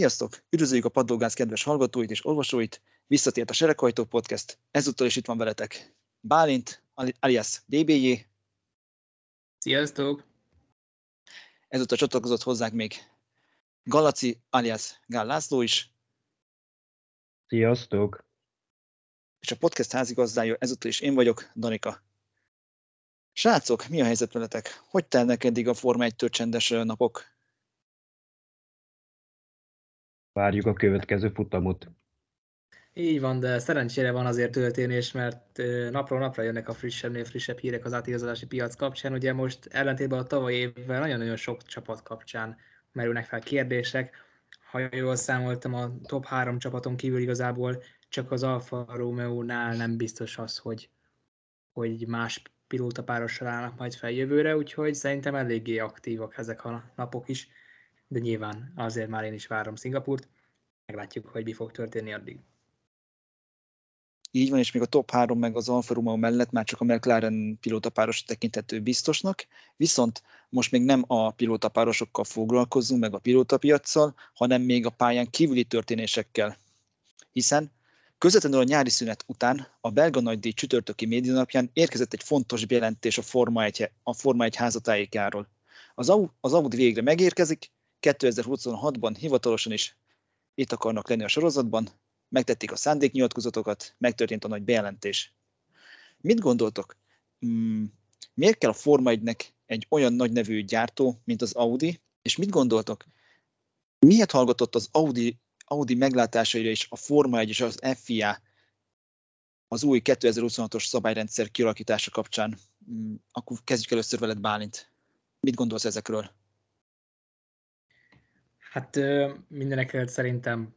Sziasztok! Üdvözöljük a Padlógáz kedves hallgatóit és olvasóit! Visszatért a Sereghajtó Podcast. Ezúttal is itt van veletek Bálint, alias DBJ. Sziasztok! Ezúttal csatlakozott hozzánk még Galaci, alias Gál László is. Sziasztok! És a podcast házigazdája ezúttal is én vagyok, Danika. Srácok, mi a helyzet veletek? Hogy telnek eddig a Forma 1 csendes napok? Várjuk a következő futamot. Így van, de szerencsére van azért történés, mert napról napra jönnek a frissebbnél frissebb hírek az átigazolási piac kapcsán. Ugye most ellentétben a tavalyi évvel nagyon-nagyon sok csapat kapcsán merülnek fel kérdések. Ha jól számoltam, a top három csapaton kívül igazából csak az Alfa Romeo-nál nem biztos az, hogy, hogy más pilótapárossal állnak majd fel jövőre, úgyhogy szerintem eléggé aktívak ezek a napok is, de nyilván azért már én is várom Szingapurt, meglátjuk, hogy mi fog történni addig. Így van, és még a top 3 meg az Alfa Romeo mellett már csak a McLaren pilótapáros tekinthető biztosnak, viszont most még nem a pilótapárosokkal foglalkozunk, meg a pilótapiacsal, hanem még a pályán kívüli történésekkel. Hiszen Közvetlenül a nyári szünet után a belga nagydíj csütörtöki médianapján érkezett egy fontos bejelentés a Forma 1, a Forma 1 házatájékáról. Az, az Audi végre megérkezik, 2026-ban hivatalosan is itt akarnak lenni a sorozatban, megtették a szándéknyilatkozatokat, megtörtént a nagy bejelentés. Mit gondoltok? Hmm, miért kell a Forma 1-nek egy olyan nagy nevű gyártó, mint az Audi, és mit gondoltok? Miért hallgatott az Audi Audi meglátásaira és a Forma 1 és az FIA az új 2026-os szabályrendszer kialakítása kapcsán. Mm, akkor kezdjük először veled, Bálint. Mit gondolsz ezekről? Hát mindenek előtt szerintem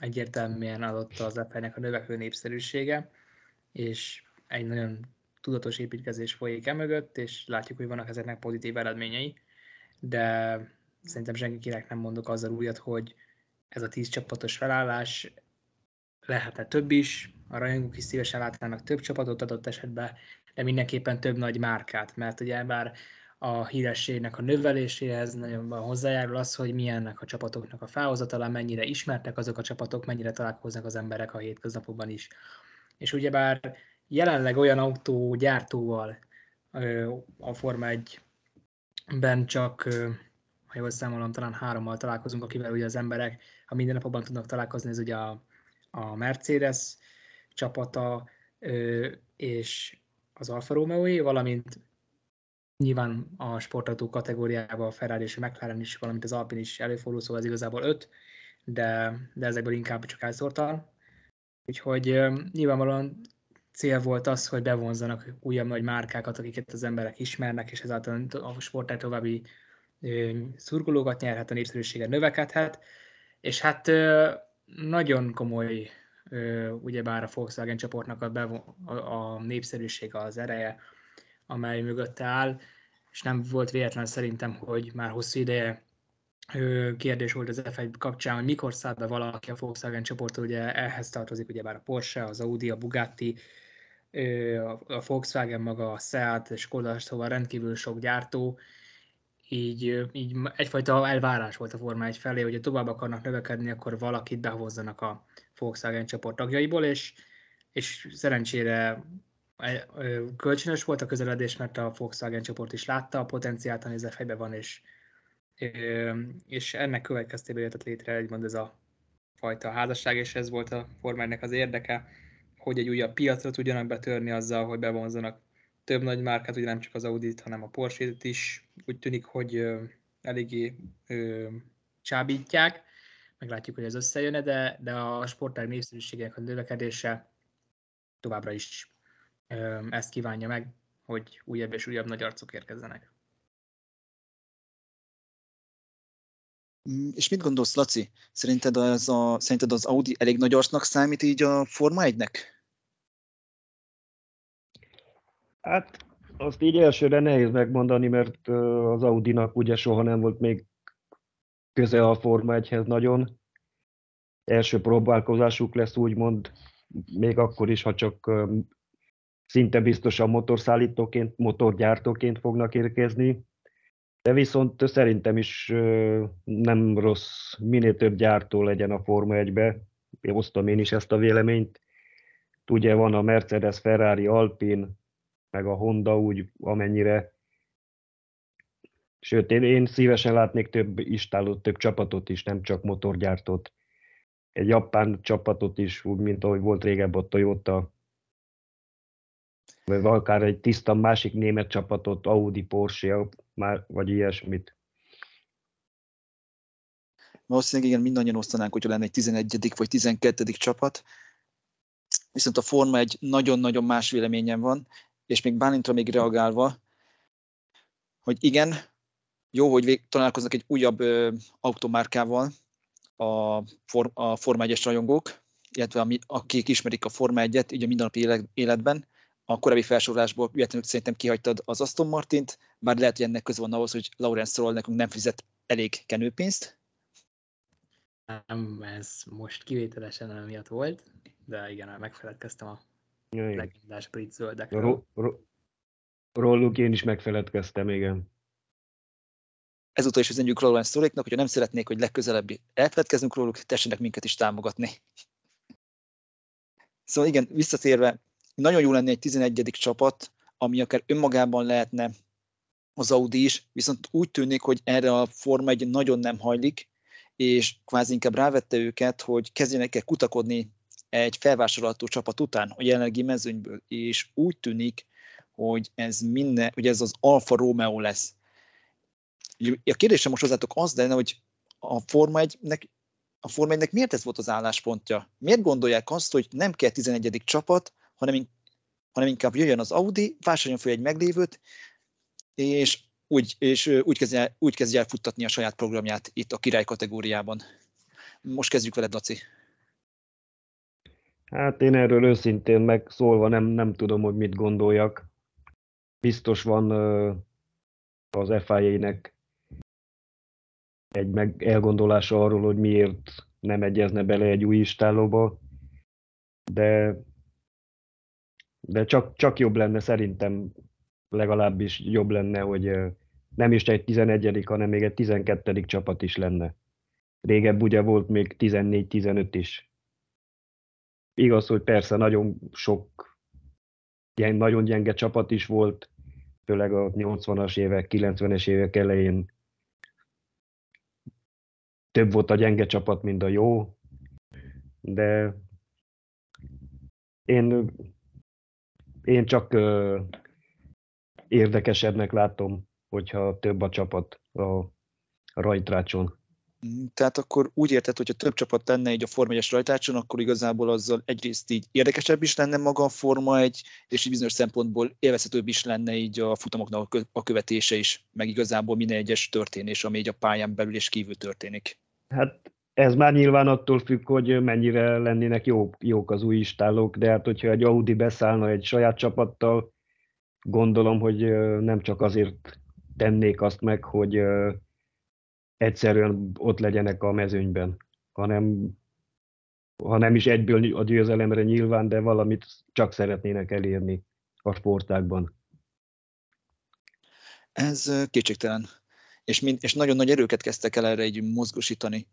egyértelműen adott az Apple-nek a növekvő népszerűsége, és egy nagyon tudatos építkezés folyik emögött, és látjuk, hogy vannak ezeknek pozitív eredményei, de szerintem senkinek nem mondok azzal újat, hogy ez a tíz csapatos felállás, lehetne több is, a rajongók is szívesen látnának több csapatot adott esetben, de mindenképpen több nagy márkát, mert ugye bár a hírességnek a növeléséhez nagyon hozzájárul az, hogy milyennek a csapatoknak a felhozatala, mennyire ismertek azok a csapatok, mennyire találkoznak az emberek a hétköznapokban is. És ugyebár jelenleg olyan autógyártóval a Forma 1-ben csak ha jól számolom, talán hárommal találkozunk, akivel ugye az emberek a mindennapokban tudnak találkozni, ez ugye a, a Mercedes csapata és az Alfa romeo valamint nyilván a sportautó kategóriában a Ferrari és a McLaren is, valamint az Alpine is előfordul, szóval ez igazából öt, de, de ezekből inkább csak elszórtan. Úgyhogy nyilvánvalóan cél volt az, hogy bevonzanak újabb nagy márkákat, akiket az emberek ismernek, és ezáltal a sportág további szurkolókat nyerhet, a népszerűsége növekedhet, és hát nagyon komoly ugyebár a Volkswagen csoportnak a, bevo- a népszerűsége az ereje, amely mögötte áll, és nem volt véletlen szerintem, hogy már hosszú ideje kérdés volt az F1 kapcsán, hogy mikor száll be valaki a Volkswagen csoport, ugye ehhez tartozik ugyebár a Porsche, az Audi, a Bugatti, a Volkswagen maga, a Seat, és Skoda, szóval rendkívül sok gyártó, így, így egyfajta elvárás volt a Forma 1 felé, hogy tovább akarnak növekedni, akkor valakit behozzanak a Volkswagen csoport tagjaiból, és, és szerencsére kölcsönös volt a közeledés, mert a Volkswagen csoport is látta a potenciált, ami az van, és, és ennek következtében jött létre úgymond ez a fajta házasság, és ez volt a Forma az érdeke, hogy egy újabb piacra tudjanak betörni azzal, hogy bevonzanak több nagy márkát, ugye nem csak az Audit, hanem a Porsche-t is úgy tűnik, hogy eléggé csábítják. Meglátjuk, hogy ez összejön de, de a sportág népszerűségének a növekedése továbbra is ezt kívánja meg, hogy újabb és újabb nagy arcok érkezzenek. Mm, és mit gondolsz, Laci? Szerinted az, a, szerinted az Audi elég nagy arcnak számít így a Forma 1-nek? Hát azt így elsőre nehéz megmondani, mert az Audinak ugye soha nem volt még köze a Forma 1-hez nagyon. Első próbálkozásuk lesz úgymond, még akkor is, ha csak szinte biztosan motorszállítóként, motorgyártóként fognak érkezni. De viszont szerintem is nem rossz, minél több gyártó legyen a Forma 1-be. Én osztom én is ezt a véleményt. Ugye van a Mercedes, Ferrari, Alpine, meg a Honda úgy, amennyire Sőt, én, én szívesen látnék több istálót, több csapatot is, nem csak motorgyártót. Egy japán csapatot is, úgy, mint ahogy volt régebb a Toyota, vagy akár egy tiszta másik német csapatot, Audi, Porsche, vagy ilyesmit. Valószínűleg igen, mindannyian osztanánk, hogyha lenne egy 11. vagy 12. csapat. Viszont a Forma egy nagyon-nagyon más véleményen van, és még Bálintra még reagálva, hogy igen, jó, hogy vég, találkoznak egy újabb ö, automárkával a, for, a Forma 1-es rajongók, illetve ami, akik ismerik a Forma 1-et így a mindennapi életben. A korábbi felsorolásból véletlenül szerintem kihagytad az Aston Martint, bár lehet, hogy ennek köze van ahhoz, hogy Lawrence Stroll nekünk nem fizet elég kenőpénzt. Nem, ez most kivételesen nem miatt volt, de igen, megfeledkeztem a legendás brit zöldekről. Ro- ro- róluk én is megfeledkeztem, igen ezúttal is üzenjük Lawrence Strollnak, hogyha nem szeretnék, hogy legközelebb elfeledkezzünk róluk, tessenek minket is támogatni. Szóval igen, visszatérve, nagyon jó lenne egy 11. csapat, ami akár önmagában lehetne az Audi is, viszont úgy tűnik, hogy erre a Forma egy nagyon nem hajlik, és kvázi inkább rávette őket, hogy kezdjenek el kutakodni egy felvásárolható csapat után a jelenlegi mezőnyből, és úgy tűnik, hogy ez minden, hogy ez az Alfa Romeo lesz. A kérdésem most hozzátok az lenne, hogy a Forma 1-nek a Forma 1 miért ez volt az álláspontja? Miért gondolják azt, hogy nem kell 11. csapat, hanem, hanem inkább jöjjön az Audi, vásároljon fel egy meglévőt, és úgy, és úgy, kezdje, el, úgy kezdje el futtatni a saját programját itt a király kategóriában. Most kezdjük veled, Laci. Hát én erről őszintén megszólva nem, nem tudom, hogy mit gondoljak. Biztos van az FIA-nek egy meg elgondolása arról, hogy miért nem egyezne bele egy új istálóba, de, de csak, csak jobb lenne szerintem, legalábbis jobb lenne, hogy nem is egy 11 hanem még egy 12 csapat is lenne. Régebb ugye volt még 14-15 is. Igaz, hogy persze nagyon sok, nagyon gyenge csapat is volt, főleg a 80-as évek, 90-es évek elején több volt a gyenge csapat, mint a jó, de én, én csak uh, érdekesebbnek látom, hogyha több a csapat a rajtrácson. Tehát akkor úgy érted, hogyha több csapat lenne így a Forma 1-es rajtácson, akkor igazából azzal egyrészt így érdekesebb is lenne maga a Forma 1, és így bizonyos szempontból élvezhetőbb is lenne így a futamoknak a követése is, meg igazából minden egyes történés, ami így a pályán belül és kívül történik. Hát ez már nyilván attól függ, hogy mennyire lennének jó, jók az új istálók, de hát hogyha egy Audi beszállna egy saját csapattal, gondolom, hogy nem csak azért tennék azt meg, hogy egyszerűen ott legyenek a mezőnyben, hanem ha nem is egyből a győzelemre nyilván, de valamit csak szeretnének elérni a sportákban. Ez kétségtelen és, mind, és nagyon nagy erőket kezdtek el erre egy mozgosítani.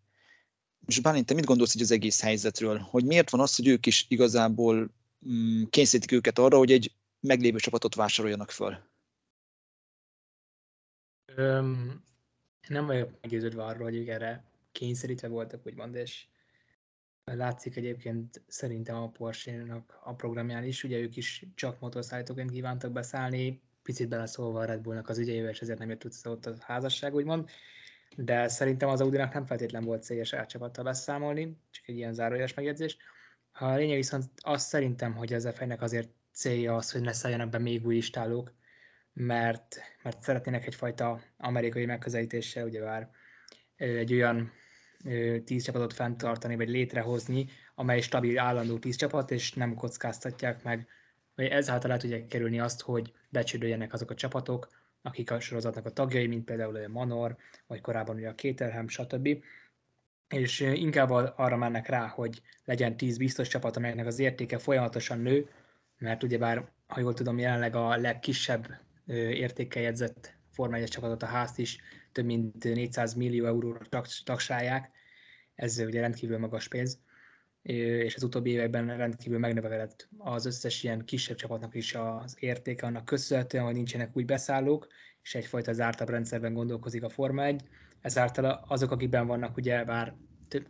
És Bálint, te mit gondolsz így az egész helyzetről? Hogy miért van az, hogy ők is igazából mm, kényszerítik őket arra, hogy egy meglévő csapatot vásároljanak föl? Öm, nem vagyok meggyőződve arról, hogy ők erre kényszerítve voltak, úgymond, és látszik egyébként szerintem a Porsche-nak a programján is, ugye ők is csak motorszállítóként kívántak beszállni, picit beleszólva a Red Bullnak az ügyeibe, és ezért nem jött össze ott a házasság, úgymond. De szerintem az Audinak nem feltétlen volt célja saját csapattal beszámolni, csak egy ilyen zárójeles megjegyzés. A lényeg viszont azt szerintem, hogy az f azért célja az, hogy ne szálljanak be még új istálók, mert, mert szeretnének egyfajta amerikai megközelítéssel, ugye már egy olyan tíz csapatot fenntartani, vagy létrehozni, amely stabil, állandó tíz csapat, és nem kockáztatják meg hogy ezáltal lehet ugye kerülni azt, hogy becsődöljenek azok a csapatok, akik a sorozatnak a tagjai, mint például a Manor, vagy korábban ugye a Kéterhem, stb. És inkább arra mennek rá, hogy legyen 10 biztos csapat, amelynek az értéke folyamatosan nő, mert ugyebár, ha jól tudom, jelenleg a legkisebb értékkel jegyzett Forma 1 csapatot, a házt is több mint 400 millió euróra tagsálják, ez ugye rendkívül magas pénz, és az utóbbi években rendkívül megnövekedett az összes ilyen kisebb csapatnak is az értéke annak köszönhetően, hogy nincsenek új beszállók, és egyfajta zártabb rendszerben gondolkozik a Forma 1. Ezáltal azok, akikben vannak, ugye bár több,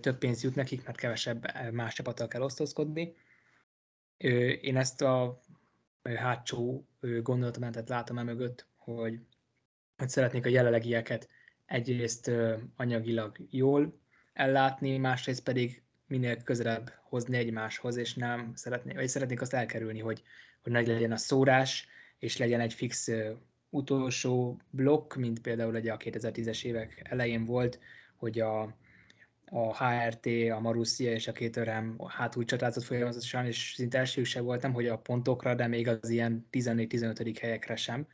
több pénz jut nekik, mert kevesebb más csapattal kell osztozkodni. Én ezt a hátsó gondolatmenetet látom e mögött, hogy, hogy szeretnék a jelenlegieket egyrészt anyagilag jól ellátni, másrészt pedig minél közelebb hozni egymáshoz, és nem szeretnék, vagy szeretnék azt elkerülni, hogy, hogy nagy legyen a szórás, és legyen egy fix utolsó blokk, mint például ugye a 2010-es évek elején volt, hogy a, a HRT, a Marussia és a két örem hátul csatázott folyamatosan, és szinte elsők sem voltam, hogy a pontokra, de még az ilyen 14-15. helyekre sem.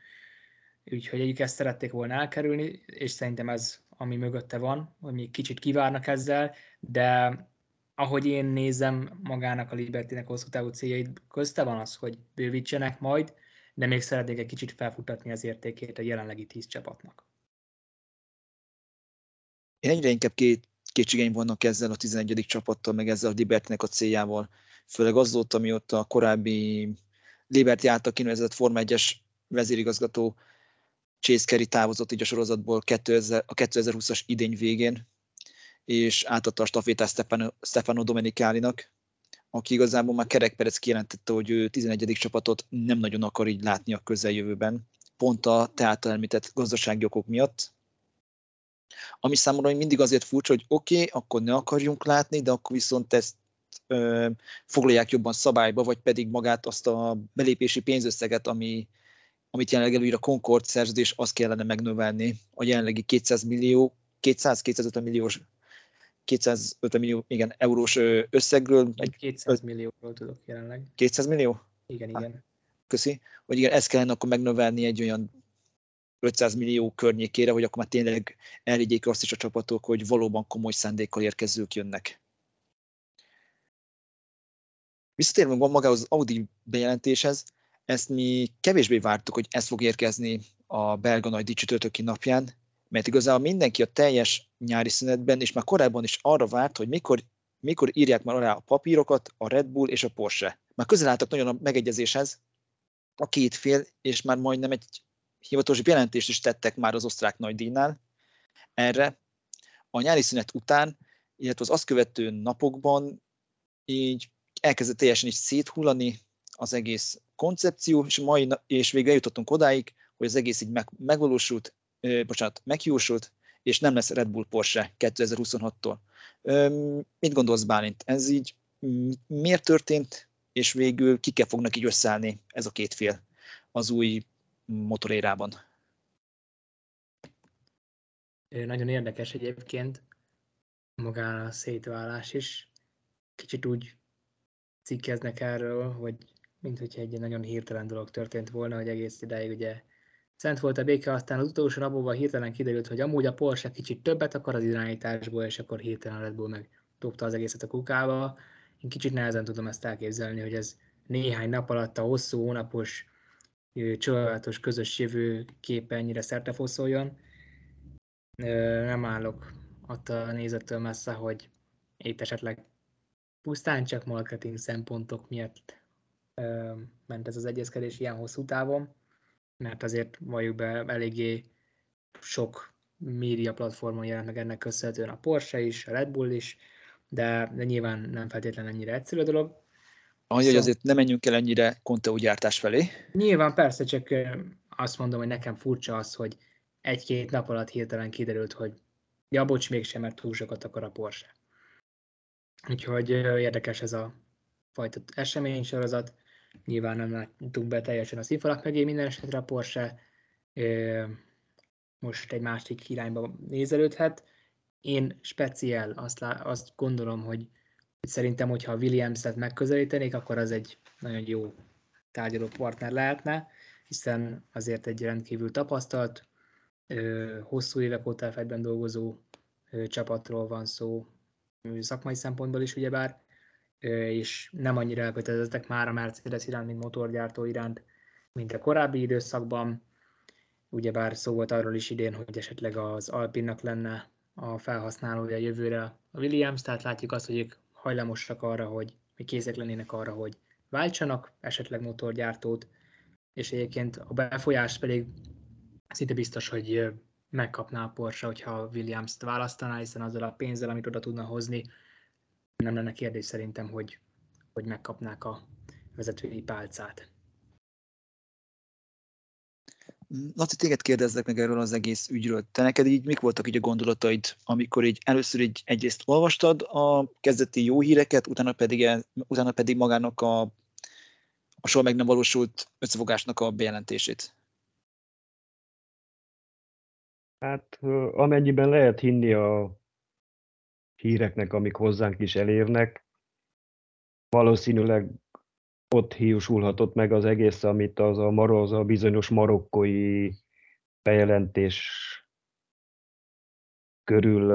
Úgyhogy egyik ezt szerették volna elkerülni, és szerintem ez, ami mögötte van, hogy még kicsit kivárnak ezzel, de ahogy én nézem magának a Libertynek hosszú távú céljait, közte van az, hogy bővítsenek majd, de még szeretnék egy kicsit felfutatni az értékét a jelenlegi tíz csapatnak. Én egyre inkább két kétségeim vannak ezzel a 11. csapattal, meg ezzel a Libertynek a céljával. Főleg azóta, mióta a korábbi Liberty által kinevezett Forma 1-es vezérigazgató Chase Carey távozott így a sorozatból 2000, a 2020-as idény végén, és átadta a stafétát Stefano, Stefano Domenicalinak, aki igazából már Kerek Perez kijelentette, hogy ő 11. csapatot nem nagyon akar így látni a közeljövőben, pont a te által említett gazdasági okok miatt, ami számomra mindig azért furcsa, hogy oké, okay, akkor ne akarjunk látni, de akkor viszont ezt ö, foglalják jobban szabályba, vagy pedig magát azt a belépési pénzösszeget, ami, amit jelenleg előír a Concord szerződés, azt kellene megnövelni a jelenlegi 200 millió, 200-250 milliós 250 millió igen, eurós összegről. Egy 200 millióról tudok jelenleg. 200 millió? Igen, igen. köszi. Hogy igen, ezt kellene akkor megnövelni egy olyan 500 millió környékére, hogy akkor már tényleg elhiggyék azt is a csapatok, hogy valóban komoly szándékkal érkezők jönnek. Visszatérve magához az Audi bejelentéshez, ezt mi kevésbé vártuk, hogy ez fog érkezni a belga nagy dicsütörtöki napján, mert igazából mindenki a teljes nyári szünetben, és már korábban is arra várt, hogy mikor, mikor írják már alá a papírokat a Red Bull és a Porsche. Már közel álltak nagyon a megegyezéshez a két fél, és már majdnem egy hivatalos jelentést is tettek már az osztrák nagydíjnál erre. A nyári szünet után, illetve az azt követő napokban így elkezdett teljesen is széthullani az egész koncepció, és, mai, és végre jutottunk odáig, hogy az egész így meg, megvalósult, ö, bocsánat, megjósult, és nem lesz Red Bull Porsche 2026-tól. Ö, mit gondolsz, Bálint? Ez így miért történt, és végül kikkel fognak így összeállni ez a két fél az új motorérában. Nagyon érdekes egyébként magán a szétválás is. Kicsit úgy cikkeznek erről, hogy mint hogyha egy nagyon hirtelen dolog történt volna, hogy egész idáig ugye szent volt a béke, aztán az utolsó napokban hirtelen kiderült, hogy amúgy a Porsche kicsit többet akar az irányításból, és akkor hirtelen Red Bull meg dobta az egészet a kukába. Én kicsit nehezen tudom ezt elképzelni, hogy ez néhány nap alatt a hosszú hónapos csodálatos közös jövő képe ennyire szertefoszoljon. Nem állok attól a nézettől messze, hogy itt esetleg pusztán csak marketing szempontok miatt ment ez az egyezkedés ilyen hosszú távon, mert azért valljuk be eléggé sok média platformon jelent meg ennek köszönhetően a Porsche is, a Red Bull is, de, de nyilván nem feltétlenül ennyire egyszerű a dolog. Annyi, hogy azért nem menjünk el ennyire Conteo gyártás felé. Nyilván persze, csak azt mondom, hogy nekem furcsa az, hogy egy-két nap alatt hirtelen kiderült, hogy ja, bocs, mégsem, mert túl sokat akar a Porsche. Úgyhogy érdekes ez a fajta eseménysorozat. Nyilván nem láttunk be teljesen a színfalak mögé minden esetre a Porsche. Most egy másik irányba nézelődhet. Én speciál azt, azt gondolom, hogy Szerintem, hogyha a Williams-et megközelítenék, akkor az egy nagyon jó tárgyaló partner lehetne, hiszen azért egy rendkívül tapasztalt, hosszú évek óta f dolgozó csapatról van szó, szakmai szempontból is ugyebár, és nem annyira elkötelezettek már a Mercedes iránt, mint motorgyártó iránt, mint a korábbi időszakban. ugyebár szó volt arról is idén, hogy esetleg az Alpinnak lenne a felhasználója jövőre a Williams, tehát látjuk azt, hogy ők hajlamosak arra, hogy mi készek lennének arra, hogy váltsanak esetleg motorgyártót, és egyébként a befolyás pedig szinte biztos, hogy megkapná a Porsche, hogyha Williams-t választaná, hiszen azzal a pénzzel, amit oda tudna hozni, nem lenne kérdés szerintem, hogy, hogy megkapnák a vezetői pálcát. Laci, téged kérdezlek meg erről az egész ügyről. Te neked így mik voltak így a gondolataid, amikor így először így egyrészt olvastad a kezdeti jó híreket, utána pedig, utána pedig magának a, a soha meg nem valósult összefogásnak a bejelentését? Hát amennyiben lehet hinni a híreknek, amik hozzánk is elérnek, valószínűleg ott hiúsulhatott meg az egész, amit az a, az a bizonyos marokkói bejelentés körül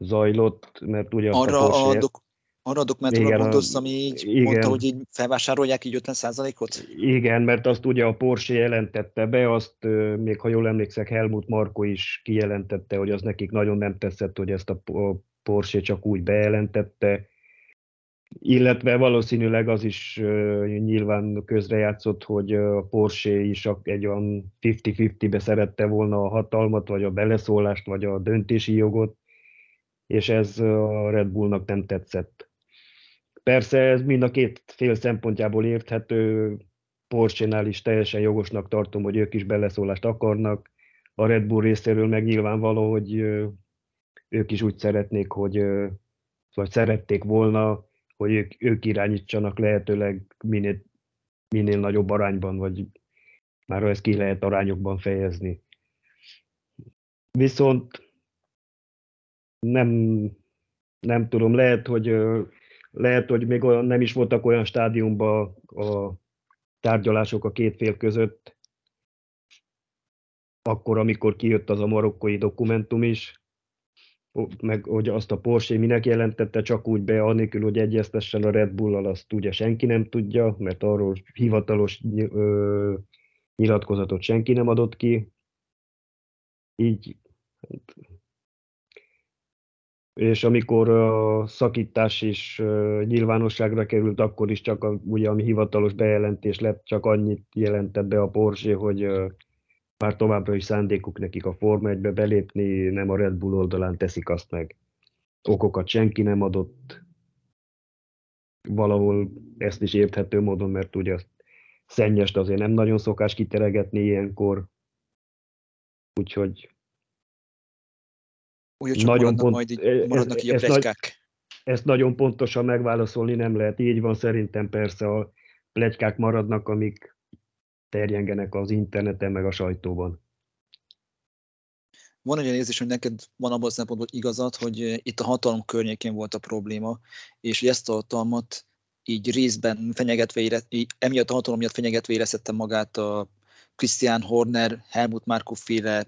zajlott, mert ugye arra a, a dok- arra a dokumentumra igen, gondolsz, ami így igen, mondta, hogy így felvásárolják így 50%-ot? Igen, mert azt ugye a Porsche jelentette be, azt még ha jól emlékszek, Helmut Marko is kijelentette, hogy az nekik nagyon nem tetszett, hogy ezt a Porsche csak úgy bejelentette, illetve valószínűleg az is nyilván közrejátszott, hogy a Porsche is egy olyan 50-50-be szerette volna a hatalmat, vagy a beleszólást, vagy a döntési jogot, és ez a Red Bullnak nem tetszett. Persze ez mind a két fél szempontjából érthető, Porsche-nál is teljesen jogosnak tartom, hogy ők is beleszólást akarnak, a Red Bull részéről meg nyilvánvaló, hogy ők is úgy szeretnék, hogy vagy szerették volna, hogy ők, ők irányítsanak lehetőleg minél, minél nagyobb arányban, vagy már ezt ki lehet arányokban fejezni. Viszont nem, nem tudom, lehet, hogy lehet, hogy még olyan, nem is voltak olyan stádiumban a tárgyalások a két fél között, akkor, amikor kijött az a marokkói dokumentum is, meg hogy azt a Porsche minek jelentette csak úgy be, anélkül, hogy egyeztessen a Red Bull-al, azt ugye senki nem tudja, mert arról hivatalos ö, nyilatkozatot senki nem adott ki. Így és amikor a szakítás is nyilvánosságra került, akkor is csak a, ugye, ami hivatalos bejelentés lett, csak annyit jelentett be a Porsche, hogy bár továbbra is szándékuk nekik a Forma 1 belépni, nem a Red Bull oldalán teszik azt meg. Okokat senki nem adott, valahol ezt is érthető módon, mert ugye azt szennyest azért nem nagyon szokás kiteregetni ilyenkor, úgyhogy Úgy, nagyon maradnak pont, majd így, e- maradnak így a ezt, nagy, ezt nagyon pontosan megválaszolni nem lehet, így van szerintem persze a plegykák maradnak, amik terjengenek az interneten, meg a sajtóban. Van olyan érzés, hogy neked van abban a szempontból igazad, hogy eh, itt a hatalom környékén volt a probléma, és hogy ezt a hatalmat így részben fenyegetve, ére, így, emiatt a hatalom miatt fenyegetve érezhette magát a Christian Horner, Helmut Marko féle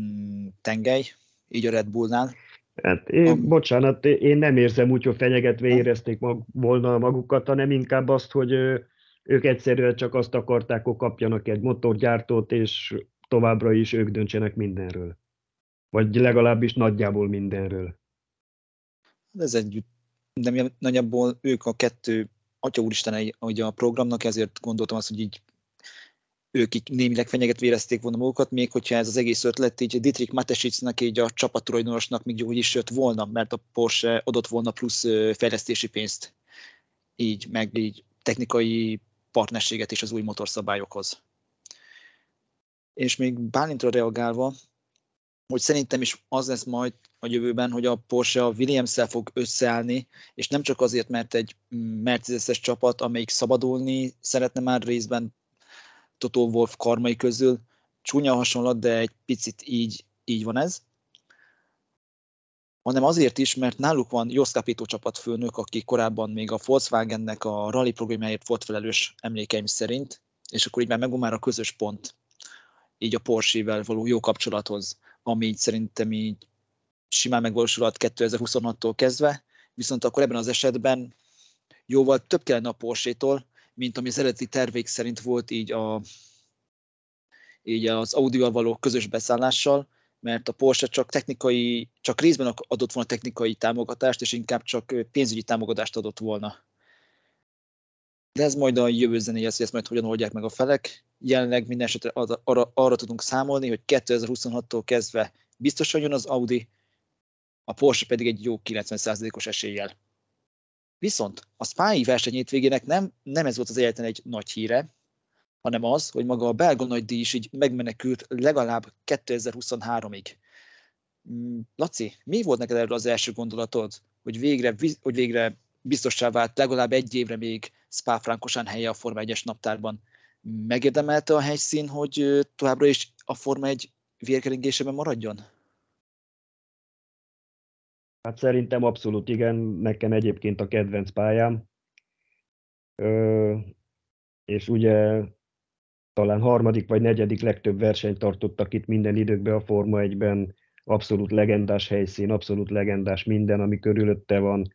mm, tengely, így a Red Bullnál. Hát én, Am... bocsánat, én nem érzem úgy, hogy fenyegetve érezték mag, volna magukat, hanem inkább azt, hogy ők egyszerűen csak azt akarták, hogy kapjanak egy motorgyártót, és továbbra is ők döntsenek mindenről. Vagy legalábbis nagyjából mindenről. Ez együtt, de nagyjából ők a kettő atya úristenei ugye a programnak, ezért gondoltam azt, hogy így ők így némileg fenyegetve érezték volna magukat, még hogyha ez az egész ötlet így Dietrich Matesicnek, így a csapattulajdonosnak még úgy is jött volna, mert a Porsche adott volna plusz fejlesztési pénzt. Így, meg így technikai partnerséget is az új motorszabályokhoz. És még Bálintra reagálva, hogy szerintem is az lesz majd a jövőben, hogy a Porsche a williams fog összeállni, és nem csak azért, mert egy Mercedes-es csapat, amelyik szabadulni szeretne már részben Toto Wolf karmai közül, csúnya hasonlat, de egy picit így, így van ez, hanem azért is, mert náluk van Jos Capito csapatfőnök, aki korábban még a Volkswagennek a rally programjáért volt felelős emlékeim szerint, és akkor így már megvan már a közös pont, így a Porsche-vel való jó kapcsolathoz, ami így szerintem így simán megvalósulhat 2026-tól kezdve, viszont akkor ebben az esetben jóval több kellene a Porsche-tól, mint ami az eredeti tervék szerint volt így a így az Audi-val való közös beszállással, mert a Porsche csak technikai, csak részben adott volna technikai támogatást, és inkább csak pénzügyi támogatást adott volna. De ez majd a jövő zenéje, hogy ezt majd hogyan oldják meg a felek. Jelenleg minden esetre arra, arra, tudunk számolni, hogy 2026-tól kezdve biztosan jön az Audi, a Porsche pedig egy jó 90%-os eséllyel. Viszont a Spái verseny végének nem, nem ez volt az egyetlen egy nagy híre, hanem az, hogy maga a belga nagydíj is így megmenekült legalább 2023-ig. Mm, Laci, mi volt neked erről az első gondolatod, hogy végre, hogy végre biztossá vált legalább egy évre még Spa Frankosán helye a Forma 1-es naptárban? Megérdemelte a helyszín, hogy továbbra is a Forma 1 vérkeringésében maradjon? Hát szerintem abszolút igen, nekem egyébként a kedvenc pályám. Ö, és ugye talán harmadik vagy negyedik legtöbb versenyt tartottak itt minden időkben a Forma 1-ben, abszolút legendás helyszín, abszolút legendás minden, ami körülötte van.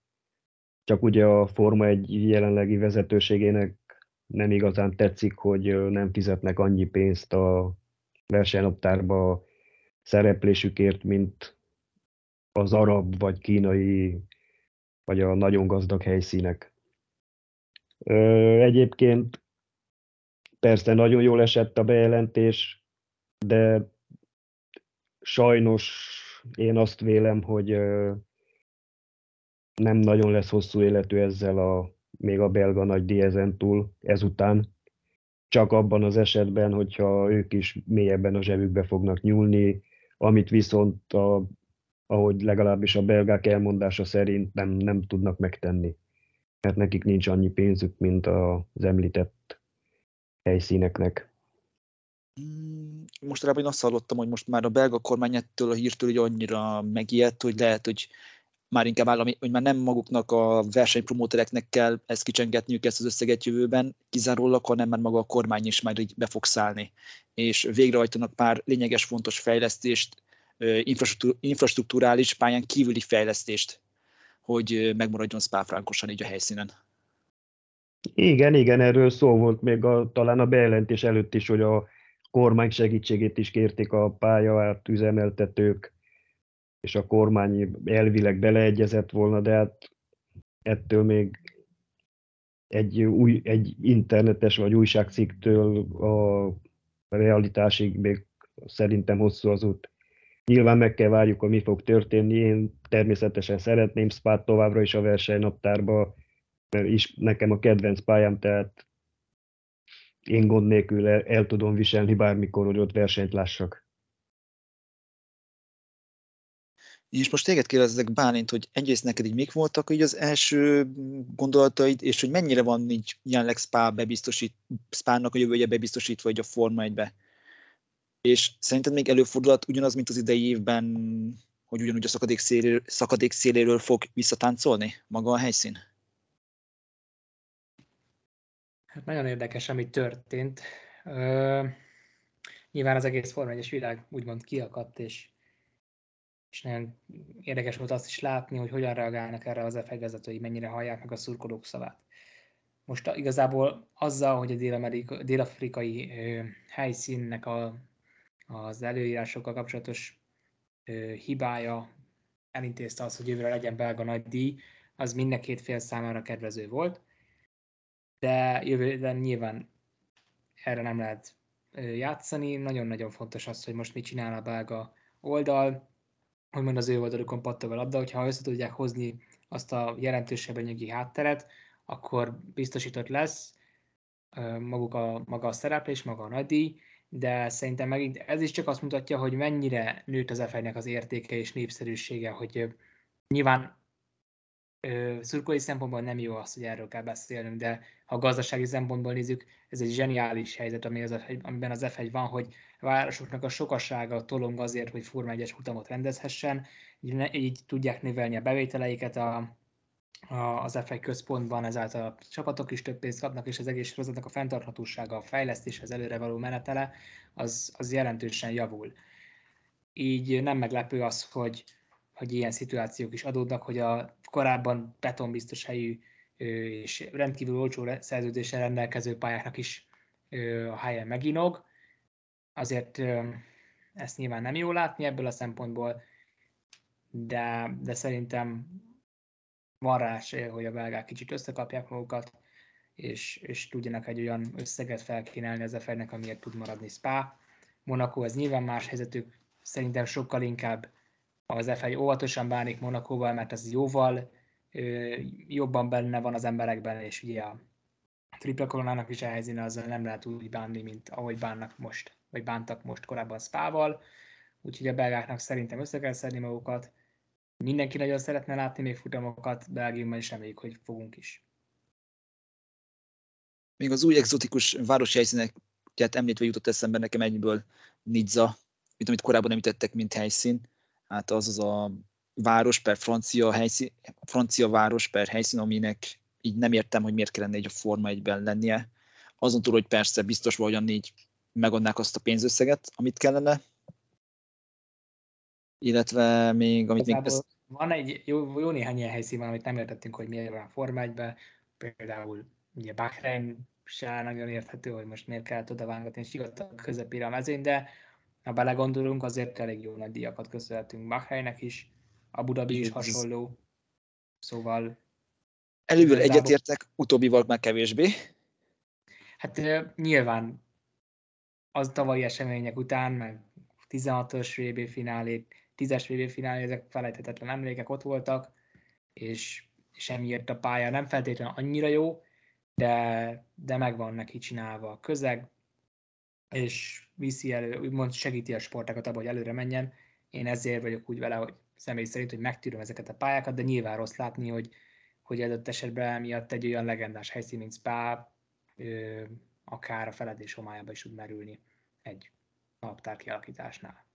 Csak ugye a Forma 1 jelenlegi vezetőségének nem igazán tetszik, hogy nem fizetnek annyi pénzt a versenynaptárba szereplésükért, mint az arab vagy kínai, vagy a nagyon gazdag helyszínek. Egyébként persze nagyon jól esett a bejelentés, de sajnos én azt vélem, hogy nem nagyon lesz hosszú életű ezzel a még a belga nagy diezen túl ezután. Csak abban az esetben, hogyha ők is mélyebben a zsebükbe fognak nyúlni, amit viszont a ahogy legalábbis a belgák elmondása szerint nem, nem tudnak megtenni. Mert nekik nincs annyi pénzük, mint az említett helyszíneknek. Hmm, mostanában én azt hallottam, hogy most már a belga kormány ettől a hírtől hogy annyira megijedt, hogy lehet, hogy már inkább állami, hogy már nem maguknak a versenypromótereknek kell ezt kicsengetniük ezt az összeget jövőben, kizárólag, hanem már maga a kormány is már így be fog szállni. És végrehajtanak pár lényeges, fontos fejlesztést, infrastruktúrális pályán kívüli fejlesztést, hogy megmaradjon spa így a helyszínen. Igen, igen, erről szó volt még a, talán a bejelentés előtt is, hogy a kormány segítségét is kérték a pályát üzemeltetők, és a kormány elvileg beleegyezett volna, de hát ettől még egy, új, egy internetes vagy újságcikktől a realitásig még szerintem hosszú az út. Nyilván meg kell várjuk, hogy mi fog történni. Én természetesen szeretném Spát továbbra is a versenynaptárba, is nekem a kedvenc pályám, tehát én gond nélkül el, el tudom viselni bármikor, hogy ott versenyt lássak. És most téged kérdezek, Bálint, hogy egyrészt neked így mik voltak így az első gondolataid, és hogy mennyire van így jelenleg Spa bebiztosít, Spának a jövője bebiztosítva vagy a Forma 1-be? És szerinted még előfordulhat ugyanaz, mint az idei évben, hogy ugyanúgy a szakadék, széléről, szakadék széléről fog visszatáncolni maga a helyszín? Hát nagyon érdekes, ami történt. Ö, nyilván az egész Forma 1 világ úgymond kiakadt, és, és nagyon érdekes volt azt is látni, hogy hogyan reagálnak erre az FEG vezetői, mennyire hallják meg a szurkolók szavát. Most igazából azzal, hogy a dél-afrikai helyszínnek a az előírásokkal kapcsolatos ö, hibája elintézte azt, hogy jövőre legyen belga nagy díj, az minden két fél számára kedvező volt, de jövőre nyilván erre nem lehet játszani. Nagyon-nagyon fontos az, hogy most mit csinál a belga oldal, hogy mond az ő oldalukon pattog a labda, hogyha össze tudják hozni azt a jelentősebb anyagi hátteret, akkor biztosított lesz maguk a, maga a szereplés, maga a nagydíj, de szerintem megint ez is csak azt mutatja, hogy mennyire nőtt az f az értéke és népszerűsége, hogy nyilván szurkolói szempontból nem jó az, hogy erről kell beszélnünk, de ha gazdasági szempontból nézzük, ez egy zseniális helyzet, ami az, amiben az F1 van, hogy a városoknak a sokasága tolong azért, hogy Forma 1-es futamot rendezhessen, így, ne, így tudják növelni a bevételeiket a, az FI központban, ezáltal a csapatok is több pénzt kapnak, és az egész sorozatnak a fenntarthatósága, a fejlesztés, az előre való menetele, az, az jelentősen javul. Így nem meglepő az, hogy, hogy ilyen szituációk is adódnak, hogy a korábban betonbiztos helyű és rendkívül olcsó szerződéssel rendelkező pályáknak is a helye meginog, azért ezt nyilván nem jó látni ebből a szempontból, de, de szerintem van rá esély, hogy a belgák kicsit összekapják magukat, és, és tudjanak egy olyan összeget felkínálni az FR-nek, amiért tud maradni Spa. Monaco, ez nyilván más helyzetük, szerintem sokkal inkább az FI óvatosan bánik Monakóval, mert ez jóval ö, jobban benne van az emberekben, és ugye a tripla koronának is a helyzéne azzal nem lehet úgy bánni, mint ahogy bánnak most, vagy bántak most korábban Spával. Úgyhogy a belgáknak szerintem össze kell szedni magukat. Mindenki nagyon szeretne látni még futamokat, Belgiumban is reméljük, hogy fogunk is. Még az új exotikus városi helyszíneket említve jutott eszembe nekem egyből Nizza, mint amit korábban említettek, mint helyszín. Hát az az a város per francia, helyszín, francia város per helyszín, aminek így nem értem, hogy miért kellene egy a Forma egyben lennie. Azon túl, hogy persze biztos valahogyan így megadnák azt a pénzösszeget, amit kellene. Illetve még, amit még... Ezt... Van egy jó, jó néhány ilyen helyszín amit nem értettünk, hogy miért van a Forma 1 Például ugye Bahrein se nagyon érthető, hogy most miért kellett oda válogatni, és a közepére a mezőn, de ha belegondolunk, azért elég jó nagy díjakat köszönhetünk Bahreinnek is, a Budabi is hasonló, szóval... Előből egyetértek, utóbbival már kevésbé. Hát nyilván az tavalyi események után, meg 16-os VB finálé, 10-es VB finálé, ezek felejthetetlen emlékek ott voltak, és, emiatt a pálya. Nem feltétlenül annyira jó, de, de megvan neki csinálva a közeg, és viszi elő, úgymond segíti a sportákat abban, hogy előre menjen. Én ezért vagyok úgy vele, hogy személy szerint, hogy megtűröm ezeket a pályákat, de nyilván rossz látni, hogy, hogy adott esetben miatt egy olyan legendás helyszín, mint Spa, ö, akár a feledés homályába is tud merülni egy naptár kialakításnál.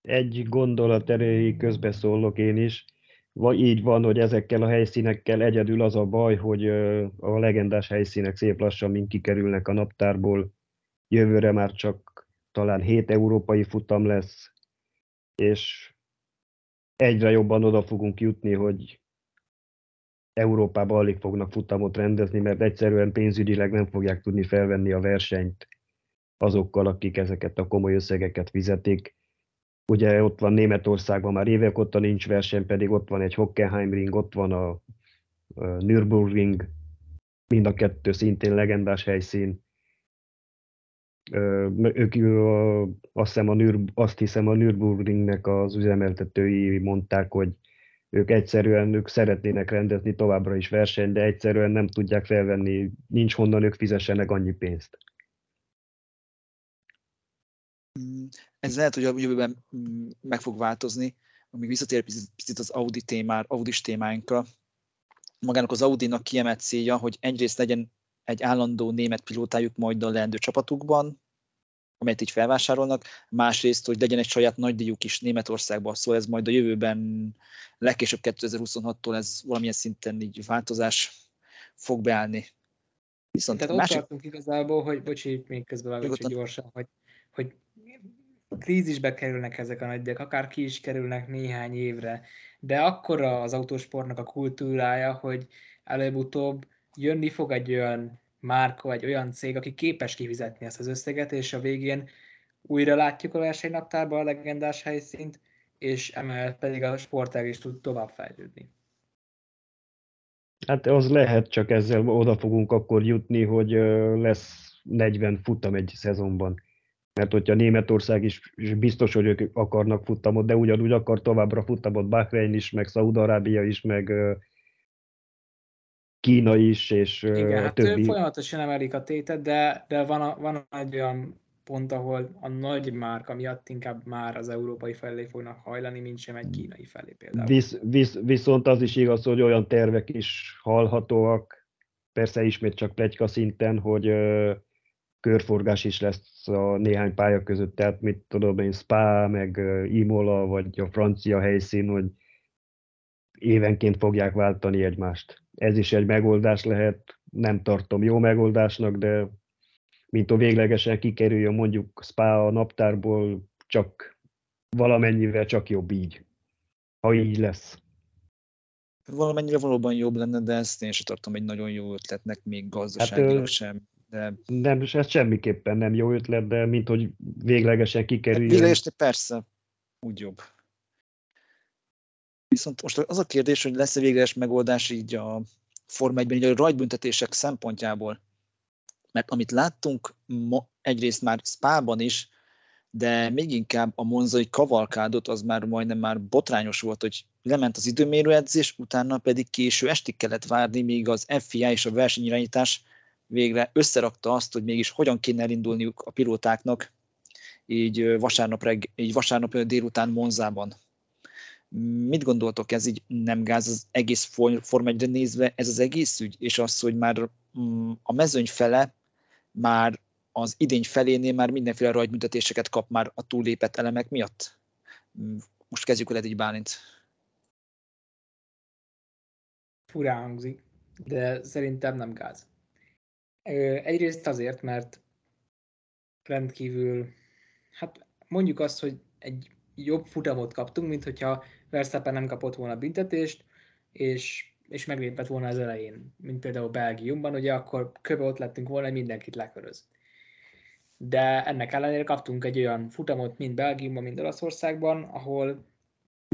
Egy gondolat erejéig közbeszólok én is. Vagy így van, hogy ezekkel a helyszínekkel egyedül az a baj, hogy a legendás helyszínek szép lassan mind kikerülnek a naptárból, jövőre már csak talán 7 európai futam lesz, és egyre jobban oda fogunk jutni, hogy Európában alig fognak futamot rendezni, mert egyszerűen pénzügyileg nem fogják tudni felvenni a versenyt azokkal, akik ezeket a komoly összegeket fizetik. Ugye ott van Németországban már évek óta nincs verseny, pedig ott van egy Hockenheimring, ott van a, Nürburgring, mind a kettő szintén legendás helyszín ők azt hiszem, a Nür, azt hiszem a Nürburgringnek az üzemeltetői mondták, hogy ők egyszerűen ők szeretnének rendezni továbbra is versenyt, de egyszerűen nem tudják felvenni, nincs honnan ők fizessenek annyi pénzt. Mm, ez lehet, hogy a jövőben mm, meg fog változni, amíg visszatér picit az Audi témár, Audis témáinkra. Magának az Audi-nak kiemelt célja, hogy egyrészt legyen egy állandó német pilótájuk majd a leendő csapatukban, amelyet így felvásárolnak, másrészt, hogy legyen egy saját nagydíjuk is Németországban, szóval ez majd a jövőben, legkésőbb 2026-tól ez valamilyen szinten így változás fog beállni. Viszont Tehát másik... ott tartunk igazából, hogy, bocsi, még közben vágod, gyorsan, hogy, hogy krízisbe kerülnek ezek a nagydíjak, akár ki is kerülnek néhány évre, de akkora az autósportnak a kultúrája, hogy előbb-utóbb jönni fog egy olyan márka, egy olyan cég, aki képes kifizetni ezt az összeget, és a végén újra látjuk a versenynaptárban a legendás helyszínt, és emellett pedig a sportág is tud tovább fejlődni. Hát az lehet, csak ezzel oda fogunk akkor jutni, hogy lesz 40 futam egy szezonban. Mert hogyha Németország is, biztos, hogy ők akarnak futamot, de ugyanúgy akar továbbra futamot Bahrein is, meg Szaúd-Arábia is, meg Kína is, és Igen, hát többi. folyamatosan emelik a tétet, de, de van, a, van egy olyan pont, ahol a nagy márka miatt inkább már az európai felé fognak hajlani, mint sem egy kínai felé például. Visz, visz, viszont az is igaz, hogy olyan tervek is hallhatóak, persze ismét csak plegyka szinten, hogy ö, körforgás is lesz a néhány pálya között, tehát mit tudom én, Spa, meg Imola, vagy a francia helyszín, hogy évenként fogják váltani egymást ez is egy megoldás lehet, nem tartom jó megoldásnak, de mint a véglegesen kikerüljön mondjuk Spa a naptárból, csak valamennyivel csak jobb így, ha így lesz. Valamennyire valóban jobb lenne, de ezt én sem tartom egy nagyon jó ötletnek, még gazdaságilag hát, sem. De... Nem, ez semmiképpen nem jó ötlet, de mint hogy véglegesen kikerüljön. Véglegesen persze, úgy jobb. Viszont most az a kérdés, hogy lesz-e végleges megoldás így a Forma 1 így a rajtbüntetések szempontjából. Mert amit láttunk ma, egyrészt már Spában is, de még inkább a monzai kavalkádot az már majdnem már botrányos volt, hogy lement az időmérőedzés, utána pedig késő estig kellett várni, míg az FIA és a versenyirányítás végre összerakta azt, hogy mégis hogyan kéne elindulniuk a pilótáknak így vasárnap, reg, így vasárnap délután Monzában. Mit gondoltok, ez így nem gáz az egész Form 1 nézve, ez az egész ügy, és az, hogy már mm, a mezőny fele már az idény felénél már mindenféle rajtbüntetéseket kap már a túlépett elemek miatt? Most kezdjük el így Bálint. Furán hangzik, de szerintem nem gáz. Egyrészt azért, mert rendkívül, hát mondjuk azt, hogy egy jobb futamot kaptunk, mint hogyha Verstappen nem kapott volna büntetést, és, és meglépett volna az elején, mint például Belgiumban, ugye akkor köbe ott lettünk volna, hogy mindenkit leköröz. De ennek ellenére kaptunk egy olyan futamot, mint Belgiumban, mint Olaszországban, ahol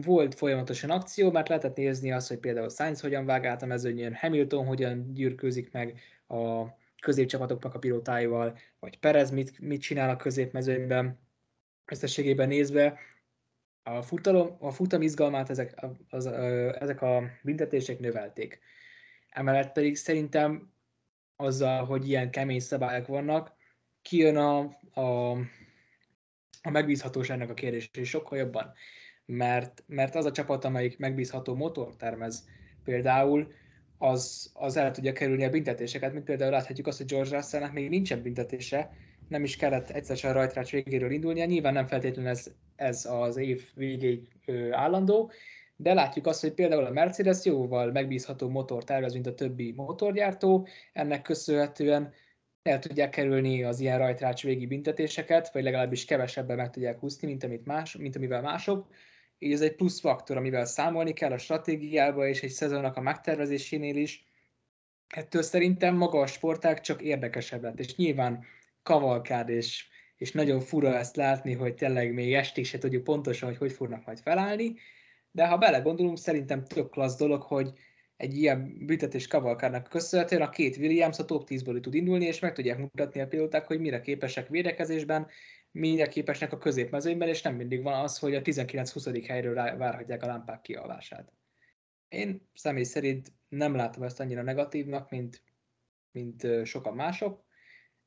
volt folyamatosan akció, mert lehetett nézni azt, hogy például Sainz hogyan vág át a mezőnyön, Hamilton hogyan gyűrkőzik meg a középcsapatoknak a pilótáival, vagy Perez mit, mit csinál a középmezőnyben. Összességében nézve a, futalom, a futam izgalmát ezek, az, ezek a büntetések növelték. Emellett pedig szerintem azzal, hogy ilyen kemény szabályok vannak, kijön a, a, a megbízhatóságnak a kérdés is sokkal jobban. Mert, mert az a csapat, amelyik megbízható motor termez például, az, az el tudja kerülni a büntetéseket, mint például láthatjuk azt, hogy George Russellnek még nincsen büntetése, nem is kellett egyszer a rajtrács végéről indulnia, nyilván nem feltétlenül ez, ez az év végéig állandó, de látjuk azt, hogy például a Mercedes jóval megbízható motor tervez, mint a többi motorgyártó, ennek köszönhetően el tudják kerülni az ilyen rajtrács végi büntetéseket, vagy legalábbis kevesebben meg tudják húzni, mint, amit más, mint amivel mások. Így ez egy plusz faktor, amivel számolni kell a stratégiába és egy szezonnak a megtervezésénél is. Ettől szerintem maga a sportág csak érdekesebb lett, és nyilván kavalkád, és, és nagyon fura ezt látni, hogy tényleg még estig se tudjuk pontosan, hogy hogy fognak majd felállni, de ha belegondolunk, szerintem tök klassz dolog, hogy egy ilyen büntetés kavalkárnak köszönhetően a két Williams a top 10-ből tud indulni, és meg tudják mutatni a pilóták, hogy mire képesek védekezésben, mire képesnek a középmezőnyben, és nem mindig van az, hogy a 19-20. helyről várhatják a lámpák kialvását. Én személy szerint nem látom ezt annyira negatívnak, mint, mint sokan mások.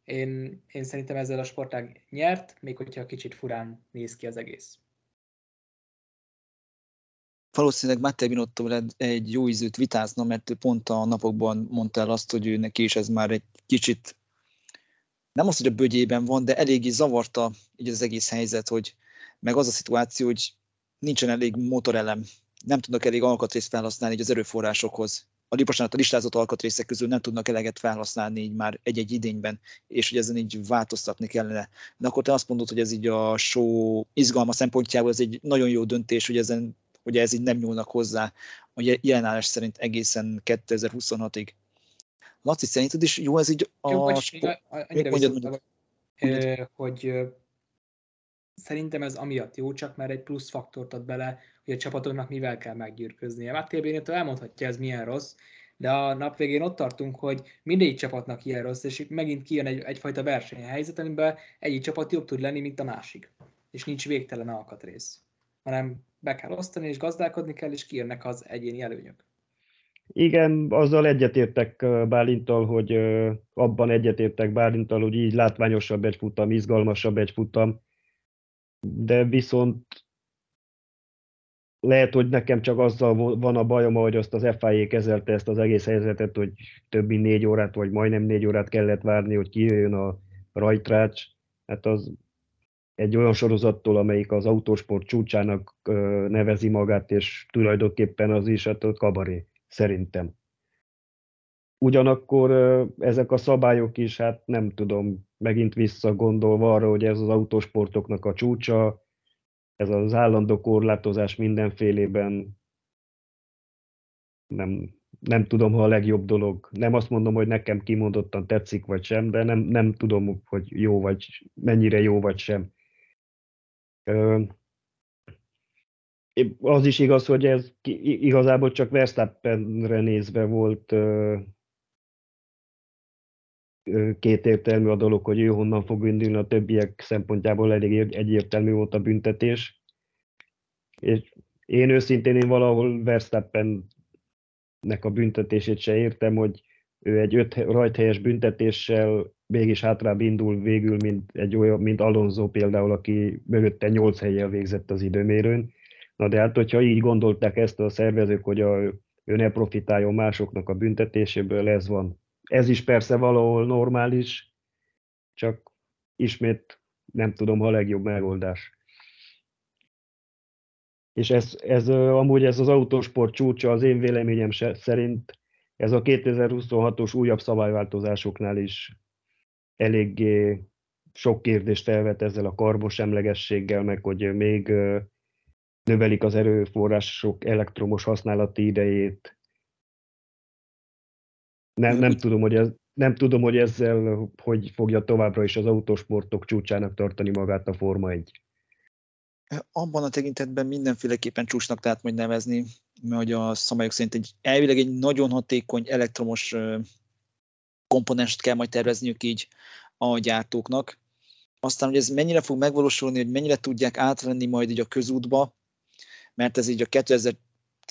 Én, én szerintem ezzel a sportág nyert, még hogyha kicsit furán néz ki az egész valószínűleg Matteo Binotto egy jó ízűt vitázna, mert pont a napokban mondta el azt, hogy ő neki is ez már egy kicsit nem az, hogy a bögyében van, de eléggé zavarta így az egész helyzet, hogy meg az a szituáció, hogy nincsen elég motorelem, nem tudnak elég alkatrészt felhasználni így az erőforrásokhoz. A, bocsánat, a listázott alkatrészek közül nem tudnak eleget felhasználni így már egy-egy idényben, és hogy ezen így változtatni kellene. De akkor te azt mondod, hogy ez így a show izgalma szempontjából ez egy nagyon jó döntés, hogy ezen hogy ez így nem nyúlnak hozzá a jelenállás szerint egészen 2026-ig. Laci, szerinted is jó ez így a... Jó, spo- annyira mondjad, mondjad. Hogy, hogy szerintem ez amiatt jó, csak mert egy plusz faktort ad bele, hogy a csapatoknak mivel kell meggyűrköznie. Mattia Bénétől elmondhatja, ez milyen rossz, de a nap végén ott tartunk, hogy mindegyik csapatnak ilyen rossz, és megint kijön egy, egyfajta versenyhelyzet, amiben egyik csapat jobb tud lenni, mint a másik. És nincs végtelen alkatrész, hanem be kell osztani, és gazdálkodni kell, és kijönnek az egyéni előnyök. Igen, azzal egyetértek Bálintal, hogy abban egyetértek Bálintal, hogy így látványosabb egy futam, izgalmasabb egy futam, de viszont lehet, hogy nekem csak azzal van a bajom, hogy azt az FIA kezelte ezt az egész helyzetet, hogy több mint négy órát, vagy majdnem négy órát kellett várni, hogy kijöjjön a rajtrács. Hát az egy olyan sorozattól, amelyik az autósport csúcsának nevezi magát, és tulajdonképpen az is hát a kabaré, szerintem. Ugyanakkor ezek a szabályok is, hát nem tudom, megint visszagondolva arra, hogy ez az autósportoknak a csúcsa, ez az állandó korlátozás mindenfélében nem, nem tudom, ha a legjobb dolog. Nem azt mondom, hogy nekem kimondottan tetszik vagy sem, de nem, nem tudom, hogy jó vagy, mennyire jó vagy sem. Az is igaz, hogy ez igazából csak Verstappenre nézve volt kétértelmű a dolog, hogy ő honnan fog indulni, a többiek szempontjából elég egyértelmű volt a büntetés. És én őszintén én valahol Verstappennek a büntetését se értem, hogy ő egy öt rajthelyes büntetéssel mégis hátrább indul végül, mint, egy olyan, mint Alonso például, aki mögötte nyolc helyjel végzett az időmérőn. Na de hát, hogyha így gondolták ezt a szervezők, hogy a, ő ne profitáljon másoknak a büntetéséből, ez van. Ez is persze valahol normális, csak ismét nem tudom, ha a legjobb megoldás. És ez, ez amúgy ez az autósport csúcsa az én véleményem szerint ez a 2026-os újabb szabályváltozásoknál is eléggé sok kérdést felvet ezzel a karbos emlegességgel, meg hogy még növelik az erőforrások elektromos használati idejét. Nem, nem, tudom, hogy ez, nem tudom, hogy ezzel hogy fogja továbbra is az autósportok csúcsának tartani magát a Forma 1. Abban a tekintetben mindenféleképpen csúcsnak tehát majd nevezni, mert a szabályok szerint egy, elvileg egy nagyon hatékony elektromos komponenst kell majd tervezniük így a gyártóknak. Aztán, hogy ez mennyire fog megvalósulni, hogy mennyire tudják átvenni majd így a közútba, mert ez így a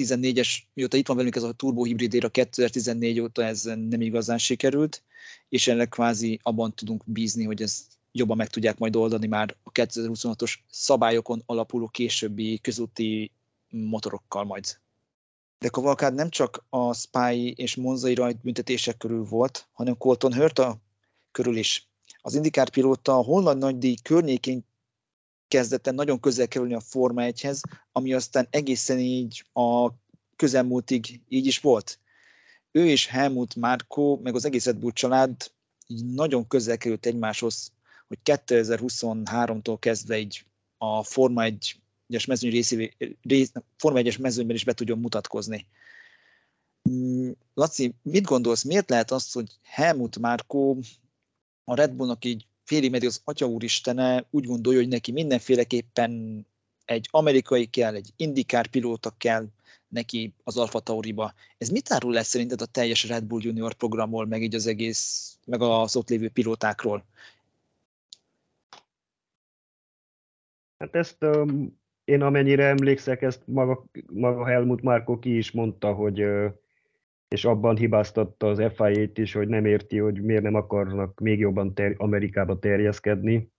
2014-es, mióta itt van velünk ez a turbohibridér, a 2014 óta ez nem igazán sikerült, és ennek kvázi abban tudunk bízni, hogy ez jobban meg tudják majd oldani már a 2026-os szabályokon alapuló későbbi közúti motorokkal majd. De Kavalkád nem csak a Spy és Monzai rajt büntetések körül volt, hanem Colton Hurta körül is. Az indikár pilóta a holland nagydíj környékén kezdett nagyon közel kerülni a Forma 1-hez, ami aztán egészen így a közelmúltig így is volt. Ő és Helmut Márkó, meg az egész Red család így nagyon közel került egymáshoz, hogy 2023-tól kezdve így a Forma 1-es mezőny részévé, rész, Forma 1-es mezőnyben is be tudjon mutatkozni. Mm, Laci, mit gondolsz, miért lehet az, hogy Helmut Márkó a Red Bullnak így félig meddig az Atya Úristene úgy gondolja, hogy neki mindenféleképpen egy amerikai kell, egy indikár pilóta kell neki az Alfa Tauriba. Ez mit árul lesz szerinted a teljes Red Bull Junior programról, meg így az egész, meg az ott lévő pilótákról? Hát ezt um, én amennyire emlékszek, ezt maga, maga Helmut Márko ki is mondta, hogy uh, és abban hibáztatta az FIA-t is, hogy nem érti, hogy miért nem akarnak még jobban ter- Amerikába terjeszkedni.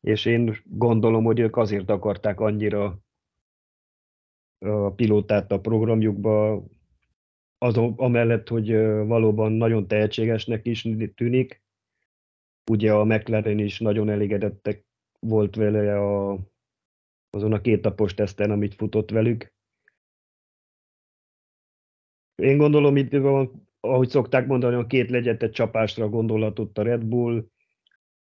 És én gondolom, hogy ők azért akarták annyira a pilótát a programjukba, az, amellett, hogy valóban nagyon tehetségesnek is tűnik. Ugye a McLaren is nagyon elégedettek volt vele a, azon a két napos teszten, amit futott velük. Én gondolom, itt van, ahogy szokták mondani, a két legyetet csapásra gondolatot a Red Bull,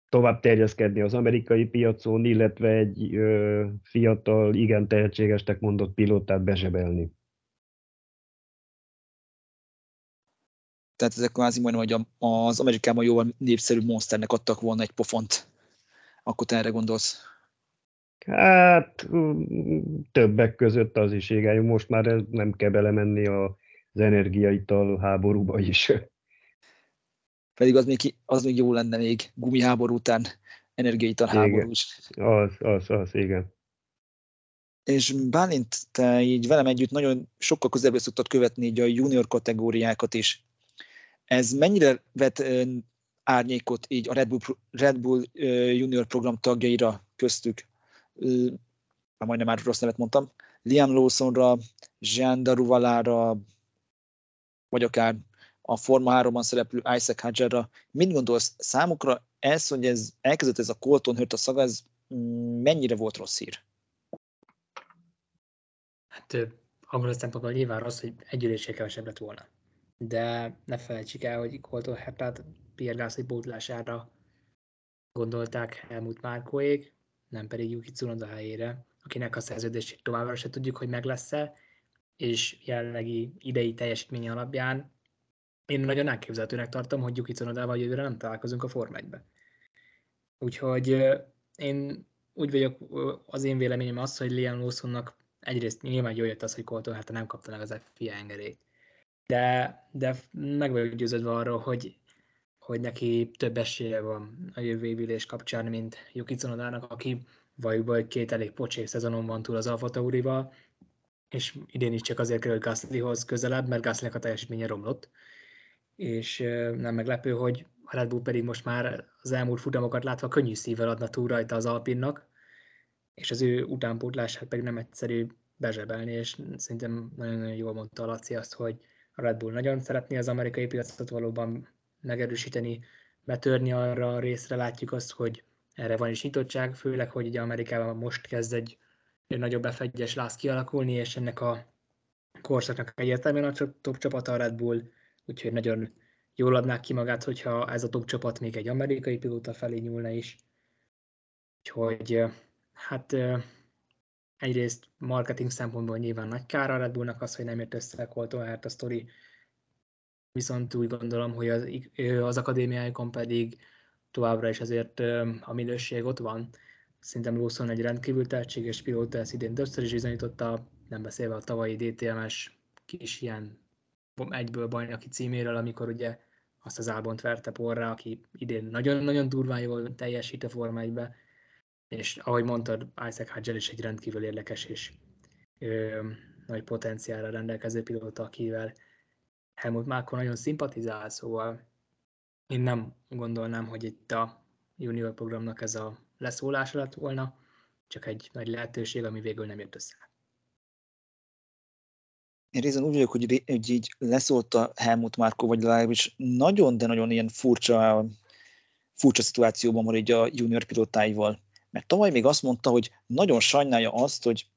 tovább terjeszkedni az amerikai piacon, illetve egy ö, fiatal, igen tehetségesnek mondott pilótát bezsebelni. Tehát ezek kvázi majdnem, hogy az Amerikában jóval népszerű monsternek adtak volna egy pofont. Akkor te erre gondolsz? Hát többek között az is, igen. Most már nem kell belemenni a az energiaital háborúba is. Pedig az még, az még jó lenne még gumiháború után energiaital háború is. Az, az, az, igen. És Bálint, te így velem együtt nagyon sokkal közelebb szoktad követni így a junior kategóriákat is. Ez mennyire vet árnyékot így a Red Bull, Red Bull junior program tagjaira köztük? Már majdnem már rossz nevet mondtam. Liam Lawsonra, Jean Daruvalára, vagy akár a Forma 3-ban szereplő Isaac Hadjarra. Mit gondolsz számukra ez, hogy ez elkezdett ez a Colton Hurt a szaga, ez mennyire volt rossz hír? Hát abban a szempontból nyilván rossz, hogy egy ülésé kevesebb lett volna. De ne felejtsük el, hogy Colton Hurtát Pierre Gasly bótlására gondolták Helmut Márkóék, nem pedig Yuki Tsunoda helyére, akinek a szerződését továbbra se tudjuk, hogy meg lesz-e, és jelenlegi idei teljesítménye alapján én nagyon elképzelhetőnek tartom, hogy Yuki Tsunodával jövőre nem találkozunk a Forma 1 Úgyhogy én úgy vagyok, az én véleményem az, hogy Liam Lawsonnak egyrészt nyilván jól jött az, hogy Colton hát nem kapta meg az FIA engedélyt. De, de meg vagyok győződve arról, hogy, hogy neki több esélye van a jövő évülés kapcsán, mint Yuki Tsunodának, aki valljuk hogy két elég pocsék szezonon van túl az Alfa Taurival, és idén is csak azért került Gaslyhoz közelebb, mert Gaslynek a teljesítménye romlott, és nem meglepő, hogy a Red Bull pedig most már az elmúlt futamokat látva könnyű szívvel adna túl rajta az Alpinnak, és az ő utánpótlását pedig nem egyszerű bezsebelni, és szerintem nagyon-nagyon jól mondta a Laci azt, hogy a Red Bull nagyon szeretné az amerikai piacot valóban megerősíteni, betörni arra a részre, látjuk azt, hogy erre van is nyitottság, főleg, hogy ugye Amerikában most kezd egy, nagyobb f láz kialakulni, és ennek a korszaknak egyértelműen a top csapata a Red Bull, úgyhogy nagyon jól adnák ki magát, hogyha ez a top csapat még egy amerikai pilóta felé nyúlna is. Úgyhogy hát egyrészt marketing szempontból nyilván nagy kár a Red Bullnak az, hogy nem jött össze a Colton a sztori, viszont úgy gondolom, hogy az, az akadémiáikon pedig továbbra is azért a minőség ott van. Szerintem Lawson egy rendkívül tehetséges pilóta, ezt idén többször is bizonyította, nem beszélve a tavalyi DTMS kis ilyen egyből bajnoki címéről, amikor ugye azt az Albont verte porra, aki idén nagyon-nagyon durván jól teljesít a Forma 1 és ahogy mondtad, Isaac Hadjel is egy rendkívül érdekes és ö, nagy potenciálra rendelkező pilóta, akivel Helmut Márko nagyon szimpatizál, szóval én nem gondolnám, hogy itt a junior programnak ez a leszólása lett volna, csak egy nagy lehetőség, ami végül nem jött össze. Én részben úgy vagyok, hogy, hogy így leszólt a Helmut Márko, vagy legalábbis nagyon, de nagyon ilyen furcsa, furcsa szituációban van így a junior pilótáival. Mert tavaly még azt mondta, hogy nagyon sajnálja azt, hogy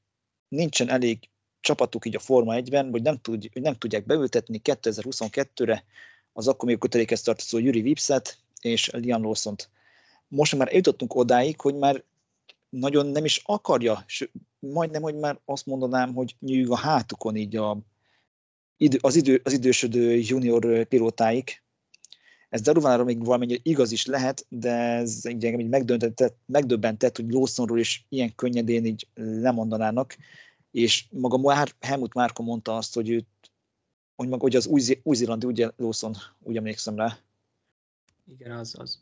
nincsen elég csapatuk így a Forma 1-ben, vagy nem, tud, hogy nem tudják beültetni 2022-re az akkor még kötelékhez tartozó Juri Vipset és Liam lawson -t. Most már eljutottunk odáig, hogy már nagyon nem is akarja, majdnem, hogy már azt mondanám, hogy nyűg a hátukon így a, az, idő, az idősödő junior pilótáik. Ez Daruvára még valamennyire igaz is lehet, de ez így engem így megdöntett, megdöbbentett, hogy Lawsonról is ilyen könnyedén így lemondanának, és maga Helmut Márko mondta azt, hogy őt hogy maga, hogy az új, új-zélandi, ugye Lawson, úgy emlékszem rá. Igen, az az.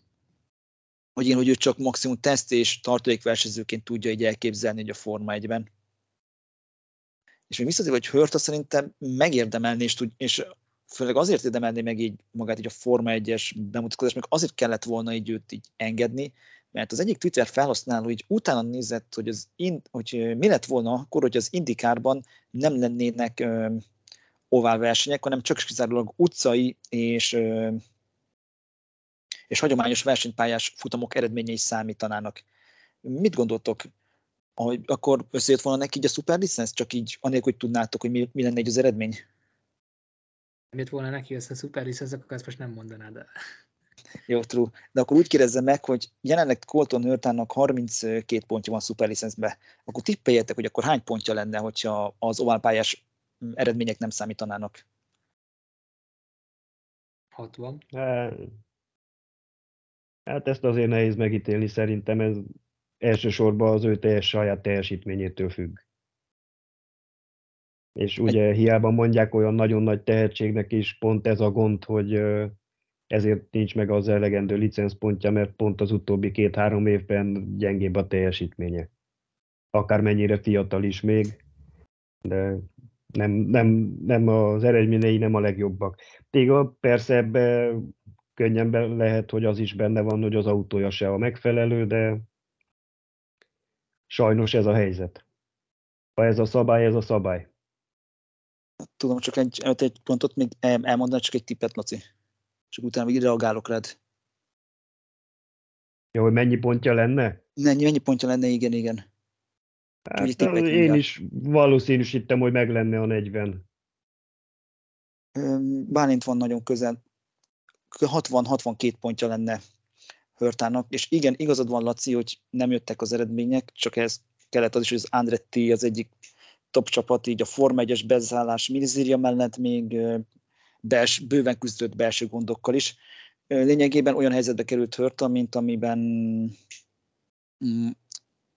Hogy én, hogy ő csak maximum teszt és tartalékversenyzőként tudja így elképzelni hogy a Forma 1-ben. És még visszatérve, hogy Hörta szerintem megérdemelni, és, tud, és főleg azért érdemelni meg így magát így a Forma 1-es bemutatkozás, meg azért kellett volna így őt így engedni, mert az egyik Twitter felhasználó így utána nézett, hogy, az in, hogy mi lett volna akkor, hogy az Indikárban nem lennének ovál versenyek, hanem csak kizárólag utcai és, és hagyományos versenypályás futamok eredményei számítanának. Mit gondoltok? Hogy akkor összejött volna neki így a szuperlicensz, csak így anélkül, hogy tudnátok, hogy mi, mi lenne egy az eredmény? Miért volna neki össze a szuperlicensz, akkor ezt most nem mondanád de... Jó, true. De akkor úgy kérdezzem meg, hogy jelenleg Colton Hörtának 32 pontja van szuperlicenszbe. Akkor tippeljetek, hogy akkor hány pontja lenne, hogyha az oválpályás eredmények nem számítanának. 60. Hát ezt azért nehéz megítélni, szerintem ez elsősorban az ő teljes saját teljesítményétől függ. És ugye hiába mondják olyan nagyon nagy tehetségnek is, pont ez a gond, hogy ezért nincs meg az elegendő licenszpontja, mert pont az utóbbi két-három évben gyengébb a teljesítménye. Akármennyire fiatal is még, de nem, nem, nem az eredményei nem a legjobbak. Tégla persze ebbe könnyen lehet, hogy az is benne van, hogy az autója se a megfelelő, de sajnos ez a helyzet. Ha ez a szabály, ez a szabály. Tudom, csak egy, egy pontot még elmondani, csak egy tippet, Laci. Csak utána még reagálok rád. Ja, hogy mennyi pontja lenne? Mennyi, mennyi pontja lenne, igen, igen. Hát, én is valószínűsítem, hogy meg lenne a 40. Bálint van nagyon közel. 60-62 pontja lenne Hörtának, és igen, igazad van, Laci, hogy nem jöttek az eredmények, csak ez kellett az is, hogy az Andretti az egyik top csapat, így a Forma 1-es bezállás Mirzíria mellett még bels, bőven küzdött belső gondokkal is. Lényegében olyan helyzetbe került Hörta, mint amiben mm,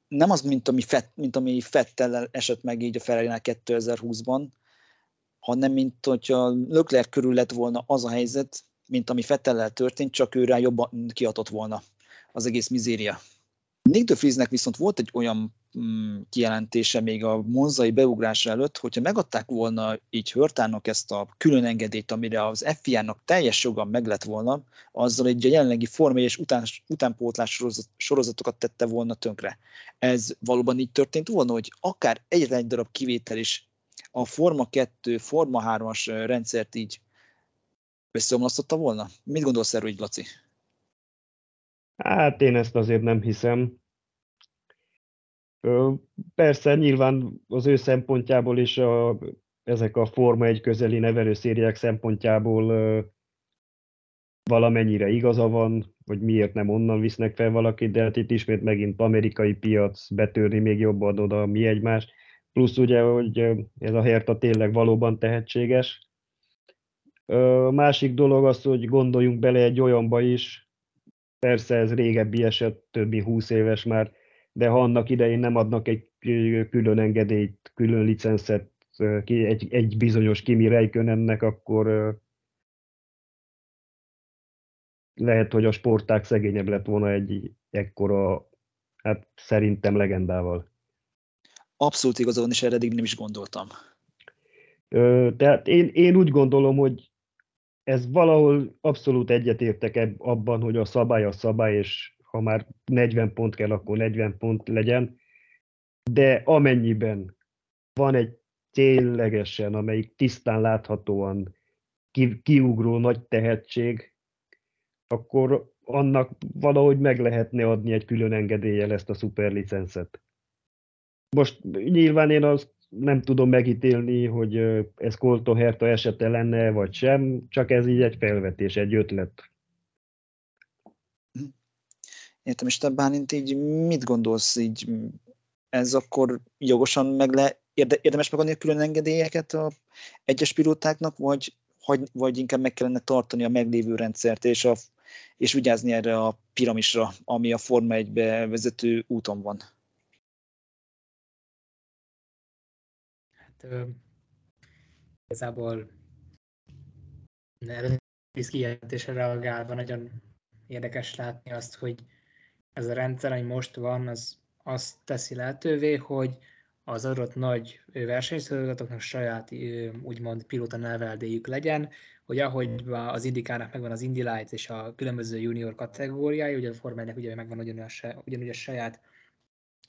nem az, mint ami, Fett, mint ami Fettel esett meg így a ferrari 2020-ban, hanem mint hogyha Lökler körül lett volna az a helyzet, mint ami Fettellel történt, csak őre jobban kiadott volna az egész mizéria. Nick de viszont volt egy olyan mm, kijelentése még a monzai beugrása előtt, hogyha megadták volna így Hörtának ezt a külön engedélyt, amire az FIA-nak teljes joga meg lett volna, azzal egy a jelenlegi Forma és után, utánpótlás sorozatokat tette volna tönkre. Ez valóban így történt volna, hogy akár egyre egy darab kivétel is a Forma 2, Forma 3-as rendszert így összeomlasztotta volna? Mit gondolsz erről így, Laci? Hát én ezt azért nem hiszem. Persze, nyilván az ő szempontjából és a, ezek a Forma egy közeli nevelőszériák szempontjából valamennyire igaza van, hogy miért nem onnan visznek fel valakit, de hát itt ismét megint amerikai piac betörni még jobban oda mi egymás. Plusz ugye, hogy ez a Herta tényleg valóban tehetséges. Másik dolog az, hogy gondoljunk bele egy olyanba is, persze ez régebbi eset, több mint 20 éves már, de ha annak idején nem adnak egy külön engedélyt, külön licenszet egy, egy bizonyos Kimi Räikkönennek, akkor lehet, hogy a sporták szegényebb lett volna egy ekkora, hát szerintem legendával. Abszolút igazán, és erre eddig nem is gondoltam. Tehát én, én úgy gondolom, hogy ez valahol abszolút egyetértek abban, hogy a szabály a szabály, és ha már 40 pont kell, akkor 40 pont legyen, de amennyiben van egy ténylegesen, amelyik tisztán láthatóan ki, kiugró nagy tehetség, akkor annak valahogy meg lehetne adni egy külön engedéllyel ezt a szuperlicenszet. Most nyilván én azt nem tudom megítélni, hogy ez Colton Herta esete lenne, vagy sem, csak ez így egy felvetés, egy ötlet. Értem, és te Bálint így mit gondolsz, így ez akkor jogosan meg le, érde, érdemes megadni a külön engedélyeket a egyes pilótáknak, vagy, vagy, vagy inkább meg kellene tartani a meglévő rendszert, és, a, és vigyázni erre a piramisra, ami a Forma 1-be vezető úton van? Hát igazából Elvis kijelentésre reagálva nagyon érdekes látni azt, hogy ez a rendszer, ami most van, az azt teszi lehetővé, hogy az adott nagy versenyszorozatoknak saját úgymond pilóta neveldéjük legyen, hogy ahogy az Indikának megvan az Indy Lights és a különböző junior kategóriája, ugye a Formának ugye megvan ugyanúgy a saját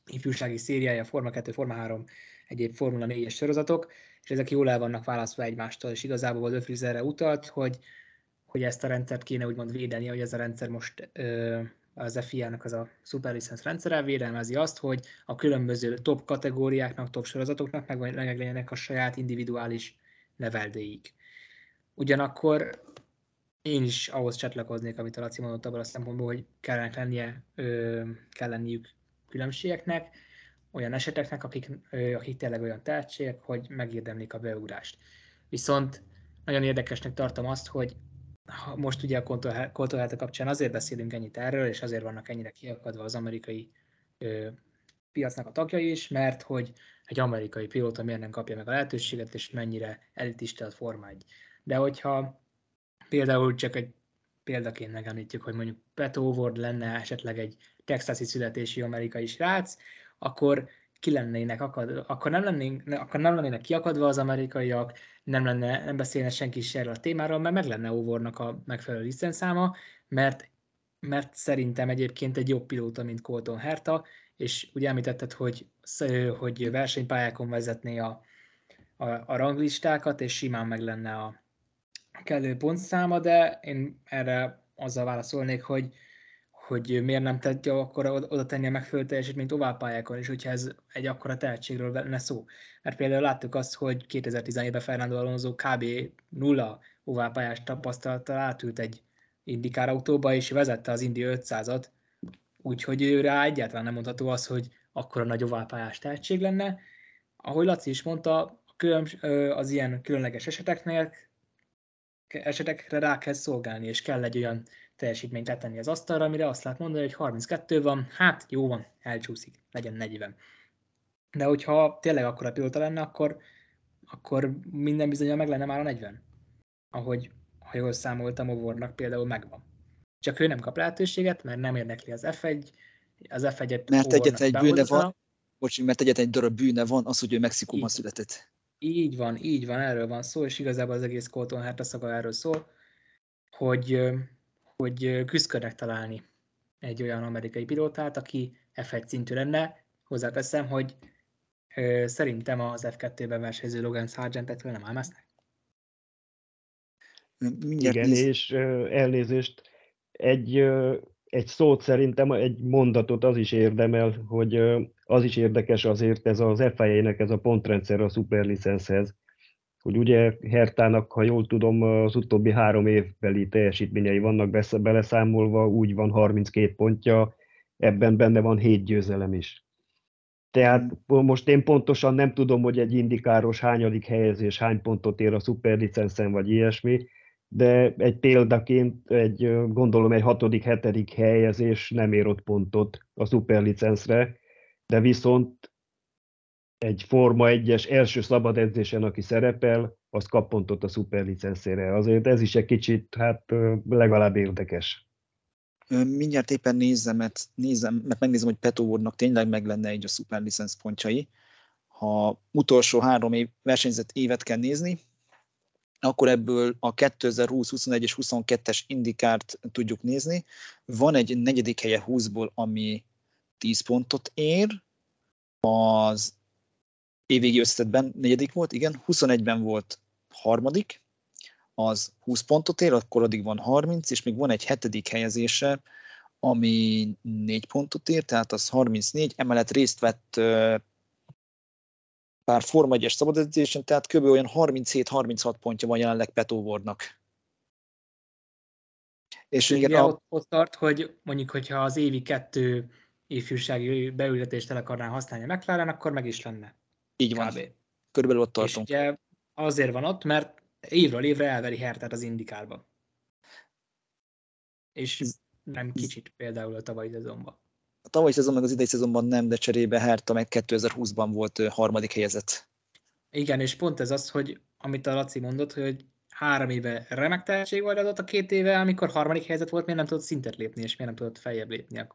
ifjúsági szériája, Forma 2, Forma 3, egyéb Formula 4-es sorozatok, és ezek jól el vannak választva egymástól, és igazából a Löfriz erre utalt, hogy, hogy ezt a rendszert kéne úgymond védeni, hogy ez a rendszer most ö, az FIA-nak az a Super License rendszere védelmezi azt, hogy a különböző top kategóriáknak, top sorozatoknak meg, meg legyenek a saját individuális neveldéik. Ugyanakkor én is ahhoz csatlakoznék, amit a Laci mondott abban a szempontból, hogy kellene lennie, ö, kell lenniük különbségeknek, olyan eseteknek, akik, akik tényleg olyan tehetségek, hogy megérdemlik a beugrást. Viszont nagyon érdekesnek tartom azt, hogy most ugye a Colton kapcsán azért beszélünk ennyit erről, és azért vannak ennyire kiakadva az amerikai ö, piacnak a tagjai is, mert hogy egy amerikai pilóta miért nem kapja meg a lehetőséget, és mennyire elitista a Forma 1. De hogyha például csak egy példaként megemlítjük, hogy mondjuk Pat Howard lenne esetleg egy texasi születésű amerikai srác, akkor ki lennének akad, akkor nem, lennénk, akkor nem lennének kiakadva az amerikaiak, nem, lenne, nem beszélne senki is erről a témáról, mert meg lenne Óvornak a megfelelő licenszáma, mert, mert szerintem egyébként egy jobb pilóta, mint Colton Herta, és ugye említetted, hogy, hogy versenypályákon vezetné a, a, a ranglistákat, és simán meg lenne a kellő pontszáma, de én erre azzal válaszolnék, hogy hogy miért nem tudja akkor oda tenni a megfelelő teljesítményt továbbpályákon is, hogyha ez egy akkora tehetségről lenne szó. Mert például láttuk azt, hogy 2017-ben Fernando Alonso kb. nulla oválpályás tapasztalattal átült egy indikár autóba, és vezette az Indi 500-at, úgyhogy ő rá egyáltalán nem mondható az, hogy akkora nagy oválpályás tehetség lenne. ahogy Laci is mondta, az ilyen különleges eseteknél esetekre rá kell szolgálni, és kell egy olyan teljesítményt letenni az asztalra, amire azt lehet mondani, hogy 32 van, hát jó van, elcsúszik, legyen 40. De hogyha tényleg akkor a pilóta lenne, akkor, akkor minden bizonyal meg lenne már a 40. Ahogy, ha jól számoltam, Ovornak például megvan. Csak ő nem kap lehetőséget, mert nem érdekli az F1, az F1-et Mert egyetlen egy bűne van, bocs, mert egyetlen egy darab bűne van, az, hogy ő Mexikóban így, született. Így van, így van, erről van szó, és igazából az egész Colton hát a szaga erről szól, hogy, hogy küzdködnek találni egy olyan amerikai pilótát, aki F1 szintű lenne. Hozzáteszem, hogy ö, szerintem az F2-ben versenyző Logan Sargentet nem álmázták. Mindjárt Igen, néz... és elnézést, egy, egy szót szerintem, egy mondatot az is érdemel, hogy az is érdekes azért ez az FIA-nek ez a pontrendszer a szuperlicenszhez, hogy ugye Hertának, ha jól tudom, az utóbbi három évbeli teljesítményei vannak beleszámolva, úgy van 32 pontja, ebben benne van 7 győzelem is. Tehát most én pontosan nem tudom, hogy egy indikáros hányadik helyezés hány pontot ér a szuperlicenszen, vagy ilyesmi, de egy példaként egy, gondolom egy hatodik, hetedik helyezés nem ér ott pontot a szuperlicenszre, de viszont egy Forma 1-es első szabad edzésen, aki szerepel, az kap pontot a szuperlicenszére. Azért ez is egy kicsit, hát legalább érdekes. Mindjárt éppen nézem, mert, nézem, mert megnézem, hogy Petó úrnak tényleg meg lenne egy a szuperlicensz pontjai. Ha utolsó három év, versenyzett évet kell nézni, akkor ebből a 2020, 21 és 22-es indikárt tudjuk nézni. Van egy negyedik helye 20-ból, ami 10 pontot ér, az évvégi összetben negyedik volt, igen, 21-ben volt harmadik, az 20 pontot ér, akkor addig van 30, és még van egy hetedik helyezése, ami 4 pontot ér, tehát az 34, emellett részt vett pár Forma 1-es szabadedzésen, tehát kb. olyan 37-36 pontja van jelenleg Petóvornak. És igen, a... ott, ott tart, hogy mondjuk, hogyha az évi kettő ifjúsági beültetést el akarná használni a McLaren, akkor meg is lenne. Így van. Kb. Körülbelül ott tartunk. És ugye azért van ott, mert évről évre elveri Hertát az indikálba. És nem kicsit például a tavalyi szezonban. A tavalyi szezon meg az idei szezonban nem, de cserébe Herta meg 2020-ban volt harmadik helyezett. Igen, és pont ez az, hogy amit a Laci mondott, hogy három éve remek tehetség volt adott a két éve, amikor harmadik helyzet volt, miért nem tudott szintet lépni, és miért nem tudott feljebb lépni,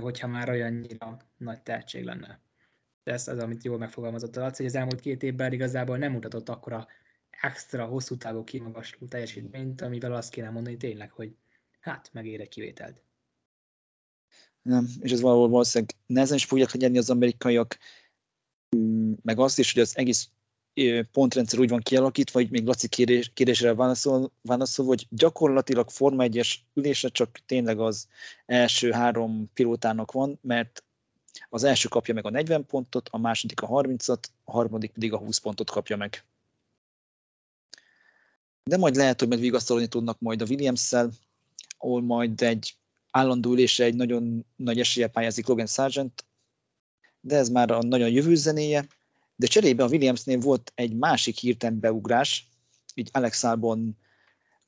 hogyha már olyannyira nagy tehetség lenne. De ez az, amit jól megfogalmazott a Laci, hogy az elmúlt két évben igazából nem mutatott akkora extra hosszú távú kimagasló teljesítményt, amivel azt kéne mondani tényleg, hogy hát megér egy kivételt. Nem, és ez valahol valószínűleg nehezen is fogják legyedni az amerikaiak, mm, meg azt is, hogy az egész pontrendszer úgy van kialakítva, hogy még Laci kérdés, kérdésre válaszol, válaszol, hogy gyakorlatilag Forma 1-es ülése csak tényleg az első három pilótának van, mert az első kapja meg a 40 pontot, a második a 30-at, a harmadik pedig a 20 pontot kapja meg. De majd lehet, hogy megvigasztalni tudnak majd a Williams-szel, ahol majd egy állandó ülésre egy nagyon nagy esélye pályázik Logan Sargent, de ez már a nagyon jövő zenéje. De cserébe a Williamsnél volt egy másik hirtelen beugrás, így Alex Albon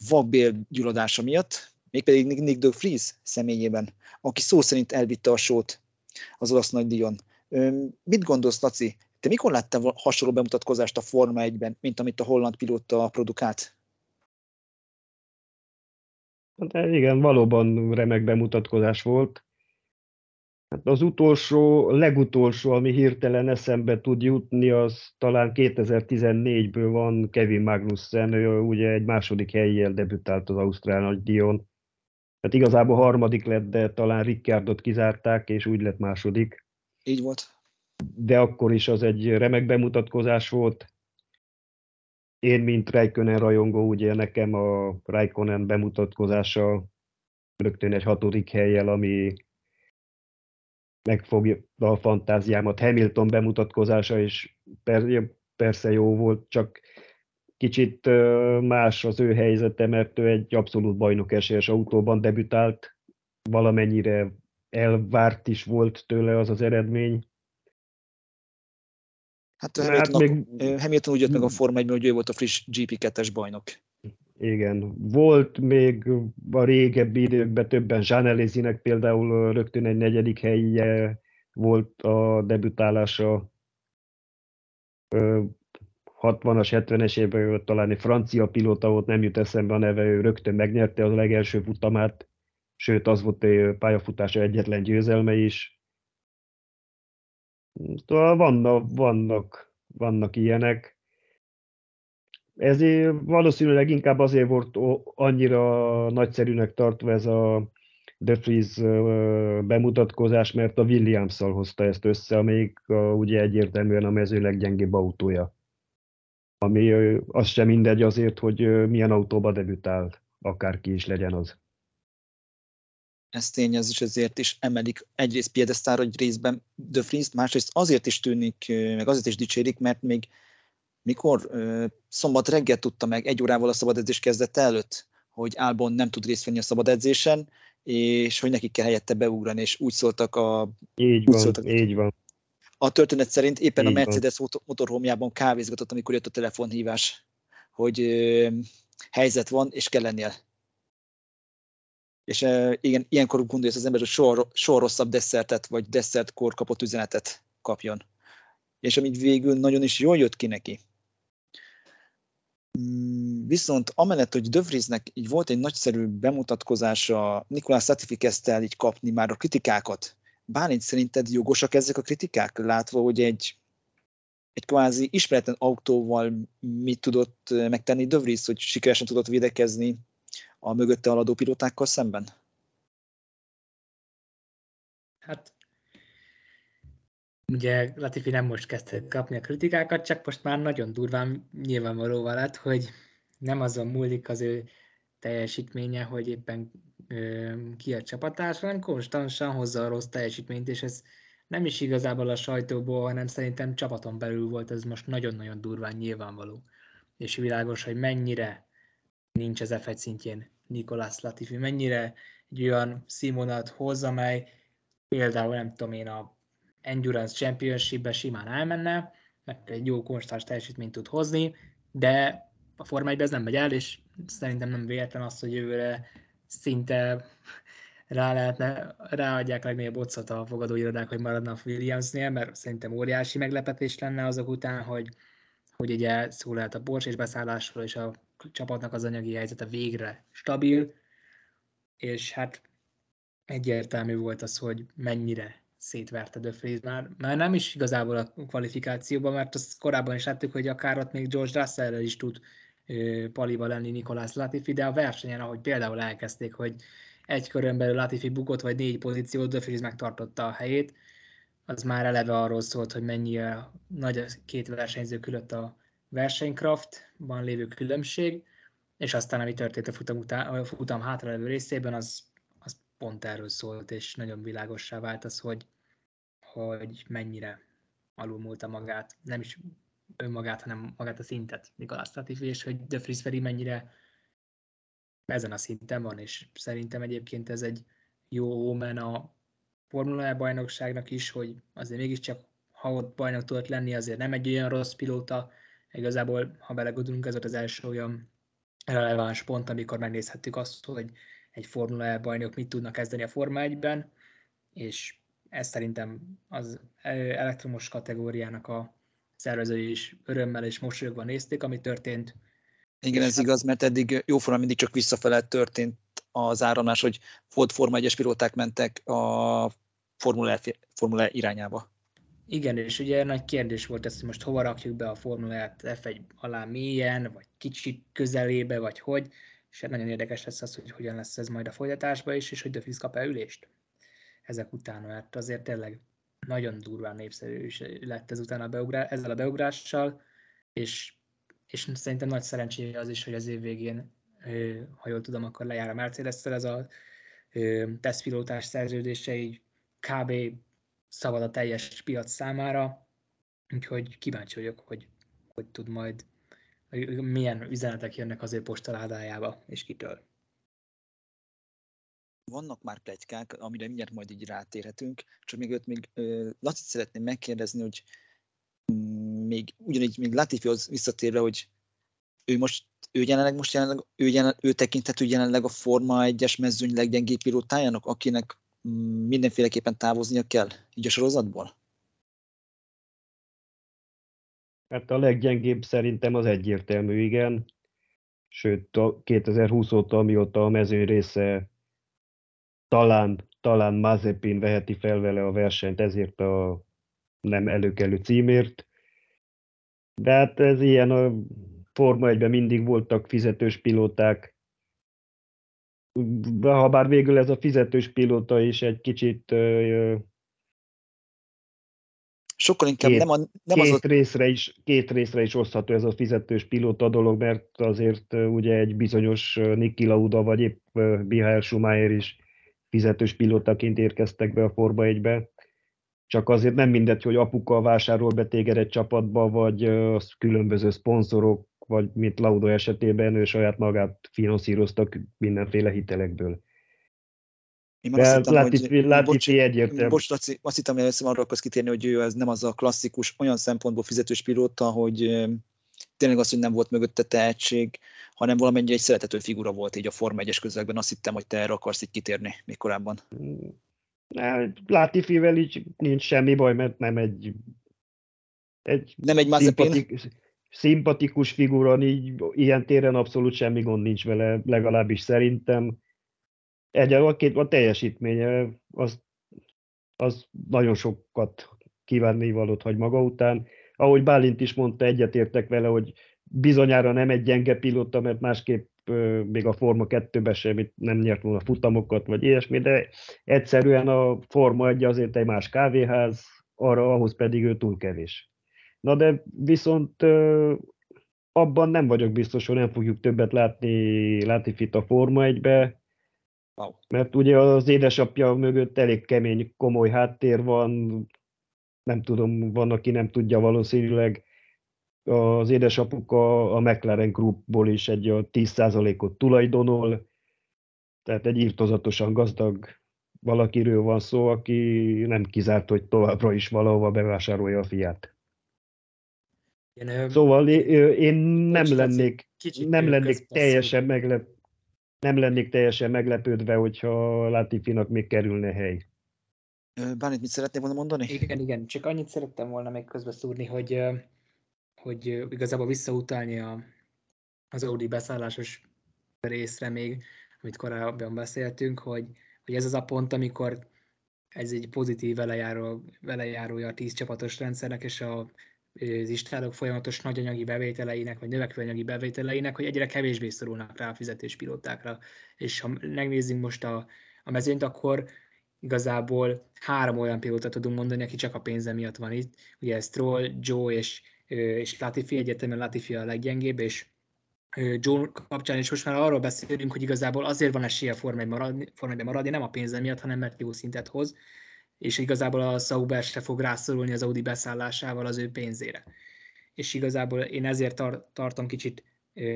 vakbél gyulladása miatt, mégpedig Nick de Vries személyében, aki szó szerint elvitte a sót az olasz nagydíjon. Mit gondolsz, Laci? Te mikor láttál hasonló bemutatkozást a Forma 1-ben, mint amit a holland pilóta produkált? De hát, igen, valóban remek bemutatkozás volt. Hát az utolsó, legutolsó, ami hirtelen eszembe tud jutni, az talán 2014-ből van Kevin Magnussen, ő ugye egy második helyjel debütált az Ausztrál nagy. Hát igazából harmadik lett, de talán Rickardot kizárták, és úgy lett második. Így volt. De akkor is az egy remek bemutatkozás volt én, mint Raikkonen rajongó, ugye nekem a Raikkonen bemutatkozása rögtön egy hatodik helyjel, ami megfogja a fantáziámat. Hamilton bemutatkozása is persze jó volt, csak kicsit más az ő helyzete, mert ő egy abszolút bajnok esélyes autóban debütált, valamennyire elvárt is volt tőle az az eredmény. Hát, Hamilton, hát még... Hamilton úgy jött meg a Forma 1 hogy ő volt a friss GP2-es bajnok. Igen, volt még a régebbi időkben többen, Zsánelézinek például rögtön egy negyedik helye volt a debütálása 60-as, 70-es években talán egy francia pilóta volt, nem jut eszembe a neve, ő rögtön megnyerte a legelső futamát, sőt az volt a pályafutása egyetlen győzelme is. Szóval vannak, vannak, vannak ilyenek. Ez valószínűleg inkább azért volt annyira nagyszerűnek tartva ez a De Vries bemutatkozás, mert a williams hozta ezt össze, amelyik ugye egyértelműen a mező leggyengébb autója. Ami az sem mindegy azért, hogy milyen autóba debütál, akárki is legyen az. Ez tényez, és ezért is emelik egyrészt piedesztára, hogy részben De Vries, másrészt azért is tűnik, meg azért is dicsérik, mert még mikor szombat reggel tudta meg egy órával a szabadedzés kezdete előtt, hogy Albon nem tud részt venni a szabad edzésen, és hogy neki kell helyette beugrani, és úgy szóltak a... Így van, szóltak, így van. A történet szerint éppen a Mercedes motorhomjában kávézgatott, amikor jött a telefonhívás, hogy ö, helyzet van, és kell lennél. És ö, igen, ilyenkor gondolja az ember, hogy soha, soha rosszabb desszertet, vagy desszertkor kapott üzenetet kapjon. És amit végül nagyon is jól jött ki neki, Mm, viszont amellett, hogy De Vriesnek így volt egy nagyszerű bemutatkozása, Nikolás Latifi kezdte el így kapni már a kritikákat. Bálint szerinted jogosak ezek a kritikák, látva, hogy egy, egy kvázi ismeretlen autóval mit tudott megtenni De hogy sikeresen tudott védekezni a mögötte aladó pilótákkal szemben? Hát Ugye Latifi nem most kezdte kapni a kritikákat, csak most már nagyon durván nyilvánvalóvá lett, hogy nem azon múlik az ő teljesítménye, hogy éppen ki a csapatás, hanem konstantan hozza a rossz teljesítményt, és ez nem is igazából a sajtóból, hanem szerintem csapaton belül volt, ez most nagyon-nagyon durván nyilvánvaló. És világos, hogy mennyire nincs az F1 szintjén Nikolás Latifi, mennyire egy olyan színvonalat hoz, amely például nem tudom én a Endurance Championship-be simán elmenne, meg egy jó konstans teljesítményt tud hozni, de a Forma 1 ez nem megy el, és szerintem nem véletlen az, hogy jövőre szinte rá lehetne, ráadják legnagyobb bocot a fogadóirodák, hogy maradna a Williamsnél, mert szerintem óriási meglepetés lenne azok után, hogy, hogy ugye szó lehet a bors és beszállásról, és a csapatnak az anyagi helyzete végre stabil, és hát egyértelmű volt az, hogy mennyire szétverte Vries már, már nem is igazából a kvalifikációban, mert azt korábban is láttuk, hogy akár ott még George russell is tud paliba lenni Nikolás Latifi, de a versenyen, ahogy például elkezdték, hogy egy körön belül Latifi bukott, vagy négy pozíciót, Vries megtartotta a helyét, az már eleve arról szólt, hogy mennyi a nagy a két versenyző között a versenykraftban lévő különbség, és aztán ami történt a futam, után, a futam hátralevő részében, az pont erről szólt, és nagyon világossá vált az, hogy, hogy mennyire alulmúlta magát, nem is önmagát, hanem magát a szintet Nikolás Latifi, és hogy De Vries Feri mennyire ezen a szinten van, és szerintem egyébként ez egy jó omen a Formula E bajnokságnak is, hogy azért mégiscsak, ha ott bajnok tudott lenni, azért nem egy olyan rossz pilóta, igazából, ha belegondolunk, ez volt az első olyan releváns pont, amikor megnézhettük azt, hogy egy Formula E bajnok mit tudnak kezdeni a Forma 1-ben, és ez szerintem az elektromos kategóriának a szervezői is örömmel és mosolyogva nézték, ami történt. Igen, ez hát... igaz, mert eddig jóformán mindig csak visszafele történt az áramlás, hogy volt Forma 1-es pilóták mentek a Formula, e, Formula e irányába. Igen, és ugye nagy kérdés volt ez, hogy most hova rakjuk be a Formula F1 alá mélyen, vagy kicsit közelébe, vagy hogy és hát nagyon érdekes lesz az, hogy hogyan lesz ez majd a folytatásban is, és hogy Vries kap-e ülést ezek után, mert azért tényleg nagyon durván népszerű is lett ez után a beugrá, ezzel a beugrással, és, és szerintem nagy szerencséje az is, hogy az év végén, ha jól tudom, akkor lejár a mercedes ez a tesztpilótás szerződése, így kb. szabad a teljes piac számára, úgyhogy kíváncsi vagyok, hogy hogy tud majd milyen üzenetek jönnek az ő postaládájába, és kitől. Vannak már plegykák, amire mindjárt majd így rátérhetünk, csak még őt még Lacit szeretném megkérdezni, hogy mm, még ugyanígy, mint Latifihoz visszatérve, hogy ő most ő jelenleg most jelenleg, ő, jelen, ő tekinthető jelenleg a Forma 1-es mezőny leggyengébb pilótájának, akinek mm, mindenféleképpen távoznia kell így a sorozatból? Hát a leggyengébb szerintem az egyértelmű, igen. Sőt, a 2020 óta, amióta a mezőny része talán, talán Mazepin veheti fel vele a versenyt, ezért a nem előkelő címért. De hát ez ilyen a Forma 1 mindig voltak fizetős pilóták, ha bár végül ez a fizetős pilóta is egy kicsit Sokkal inkább két, nem, a, nem két az a... részre is, két részre is osztható ez a fizetős pilóta dolog, mert azért ugye egy bizonyos Niki Lauda vagy épp Mihály Schumacher is fizetős pilótaként érkeztek be a Forma 1-be. Csak azért nem mindegy, hogy apuka vásárol be téged egy csapatba, vagy az különböző szponzorok, vagy mint Lauda esetében ő saját magát finanszíroztak mindenféle hitelekből. Én már De azt hittem, Latifi, hogy, Latifi egyértelmű. Bocs, Laci, azt hittem, hogy először arra akarsz kitérni, hogy ő ez nem az a klasszikus, olyan szempontból fizetős pilóta, hogy tényleg az, hogy nem volt mögötte tehetség, hanem valamennyire egy szeretető figura volt így a Forma 1-es közegben. Azt hittem, hogy te erre akarsz így kitérni még korábban. Latifivel így nincs semmi baj, mert nem egy, egy nem egy szimpatik, szimpatikus figura, így, ilyen téren abszolút semmi gond nincs vele, legalábbis szerintem Egyelőre a, két, a teljesítménye az, az nagyon sokat kívánni valót hagy maga után. Ahogy Bálint is mondta, egyetértek vele, hogy bizonyára nem egy gyenge pilóta, mert másképp még a Forma 2-ben sem nem nyert volna futamokat, vagy ilyesmi, de egyszerűen a Forma 1 azért egy más kávéház, arra ahhoz pedig ő túl kevés. Na de viszont abban nem vagyok biztos, hogy nem fogjuk többet látni Latifit a Forma 1-be, Wow. Mert ugye az édesapja mögött elég kemény, komoly háttér van, nem tudom, van, aki nem tudja valószínűleg, az édesapuka a McLaren Groupból is egy 10%-ot tulajdonol, tehát egy írtozatosan gazdag valakiről van szó, aki nem kizárt, hogy továbbra is valahova bevásárolja a fiát. Én, szóval én nem lennék, nem lennék teljesen meglep, nem lennék teljesen meglepődve, hogyha Latifinak még kerülne hely. Bármit mit szeretnél volna mondani? Igen, igen, csak annyit szerettem volna még szúrni, hogy, hogy igazából visszautalni a, az Audi beszállásos részre még, amit korábban beszéltünk, hogy, hogy ez az a pont, amikor ez egy pozitív velejáró, velejárója a tíz csapatos rendszernek, és a az istálok folyamatos nagy anyagi bevételeinek, vagy növekvő anyagi bevételeinek, hogy egyre kevésbé szorulnak rá a fizetéspilótákra. És ha megnézzünk most a, a mezőnyt, akkor igazából három olyan pilóta tudunk mondani, aki csak a pénze miatt van itt. Ugye Stroll, Joe és, és Latifi, egyetemen Latifi a leggyengébb, és Joe kapcsán is most már arról beszélünk, hogy igazából azért van esélye formában maradni, formában maradni, nem a pénze miatt, hanem mert jó szintet hoz és igazából a Sauber se fog rászorulni az Audi beszállásával az ő pénzére. És igazából én ezért tar- tartom kicsit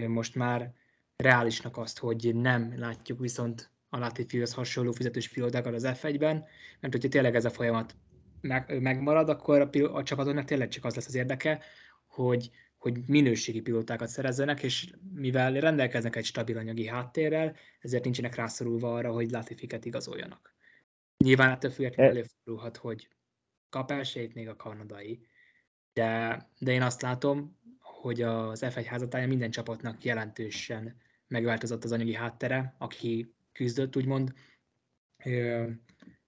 most már reálisnak azt, hogy nem látjuk viszont a Latifihoz hasonló fizetős pilótákat az F1-ben, mert hogyha tényleg ez a folyamat meg, megmarad, akkor a, piló- a csapatoknak tényleg csak az lesz az érdeke, hogy, hogy minőségi pilótákat szerezzenek, és mivel rendelkeznek egy stabil anyagi háttérrel, ezért nincsenek rászorulva arra, hogy Latifiket igazoljanak. Nyilván ettől függetlenül e- előfordulhat, hogy kap esélyt még a kanadai, de, de én azt látom, hogy az F1 házatája minden csapatnak jelentősen megváltozott az anyagi háttere, aki küzdött, úgymond,